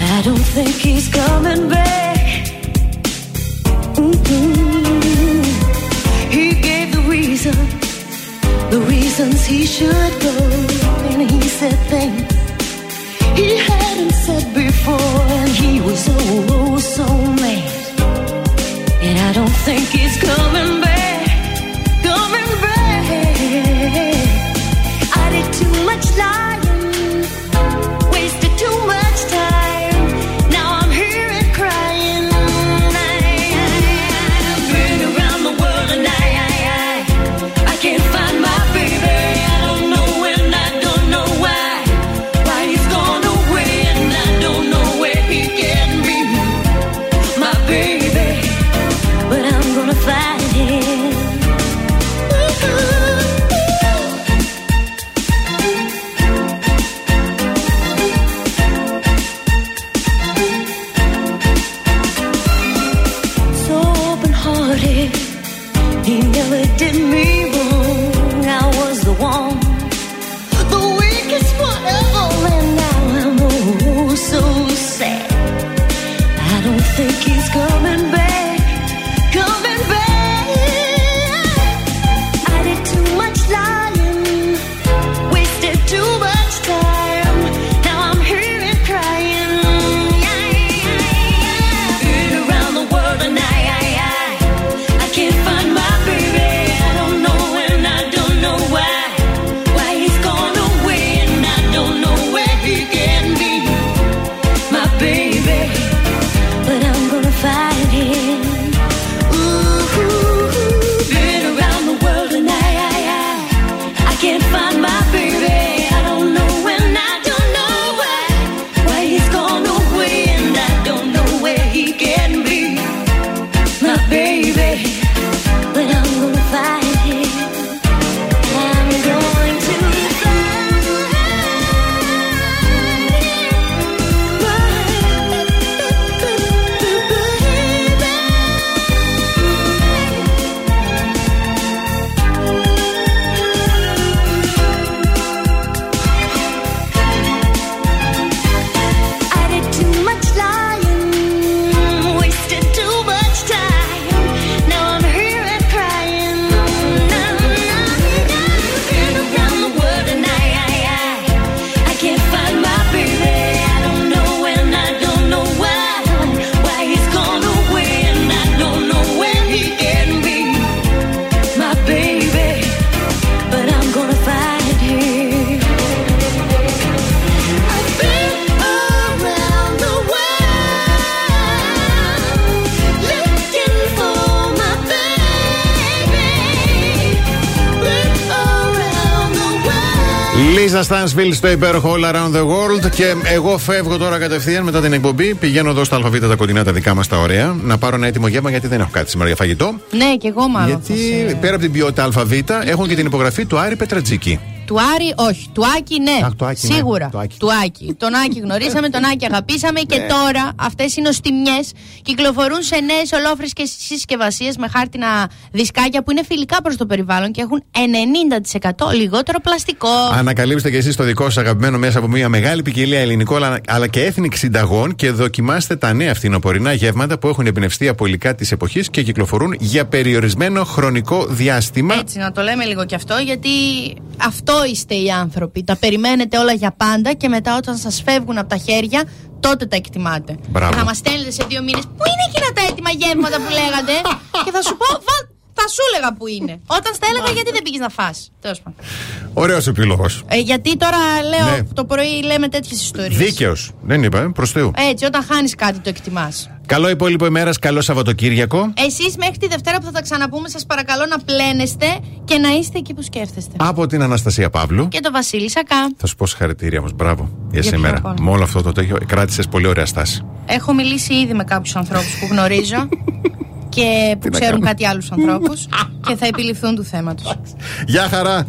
I don't think he's coming back. Mm-mm. He gave the reason, the reasons he should go, and he said things he hadn't said before, and he was oh so mad. And I don't think he's coming back, world. Λίζα Στάνσβιλ στο υπέροχο All Around the World. Και εγώ φεύγω τώρα κατευθείαν μετά την εκπομπή. Πηγαίνω εδώ στα ΑΒ τα κοντινά, τα δικά μας τα ωραία. Να πάρω ένα έτοιμο γεύμα γιατί δεν έχω κάτι σήμερα για φαγητό. Ναι, και εγώ μάλλον. Γιατί θα σε- πέρα από την ποιότητα ΑΒ έχουν και την υπογραφή του Άρη Πετρατζίκη. Του Άρη, όχι. Του Άκη, ναι. του Άκη, ναι. Σίγουρα. Του Άκη. Του Άκη. Τον Άκη γνωρίσαμε, τον Άκη αγαπήσαμε και Ναι. τώρα αυτές οι νοστιμιέ κυκλοφορούν σε νέες ολόφρυσκε συσκευασίες με χάρτινα δισκάκια που είναι φιλικά προς το περιβάλλον και έχουν 90% λιγότερο πλαστικό. Ανακαλύψτε και εσείς το δικό σας αγαπημένο μέσα από μια μεγάλη ποικιλία ελληνικών αλλά- αλλά και έθνικ συνταγών και δοκιμάστε τα νέα φθινοπορεινά γεύματα που έχουν εμπνευστεί από υλικά της εποχής και κυκλοφορούν για περιορισμένο χρονικό διάστημα. Έτσι, να το λέμε λίγο κι αυτό, γιατί αυτό είστε οι άνθρωποι. Τα περιμένετε όλα για πάντα και μετά όταν σας φεύγουν από τα χέρια, τότε τα εκτιμάτε. Μπράβο. Και θα μας στέλνετε σε δύο μήνες. Πού είναι εκείνα τα έτοιμα γεύματα που λέγατε; και θα σου πω, «Βα- θα σου έλεγα που είναι. Όταν στα έλεγα, γιατί δεν πήγες να φας Τέλος πάντων. Ωραίος επίλογο. Ε, γιατί τώρα λέω Ναι. το πρωί λέμε τέτοιες ιστορίες. Δίκαιος. Δεν είπα, προς Θεού. Έτσι, όταν χάνεις κάτι το εκτιμάς. Καλό υπόλοιπο ημέρας, καλό Σαββατοκύριακο. Εσείς μέχρι τη Δευτέρα που θα τα ξαναπούμε, σας παρακαλώ να πλένεστε και να είστε εκεί που σκέφτεστε. Από την Αναστασία Παύλου. Και το Βασίλη Σακά. Θα σου πω συγχαρητήρια όμως. Μπράβο για, Για σήμερα. ποιο απ' όλα; Με όλο αυτό το τέτοιο, κράτησες πολύ ωραία στάση. Έχω μιλήσει ήδη με κάποιους ανθρώπους που γνωρίζω και που να ξέρουν κάνω. κάτι άλλους ανθρώπους και θα επιληφθούν του θέματος. Γεια χαρά!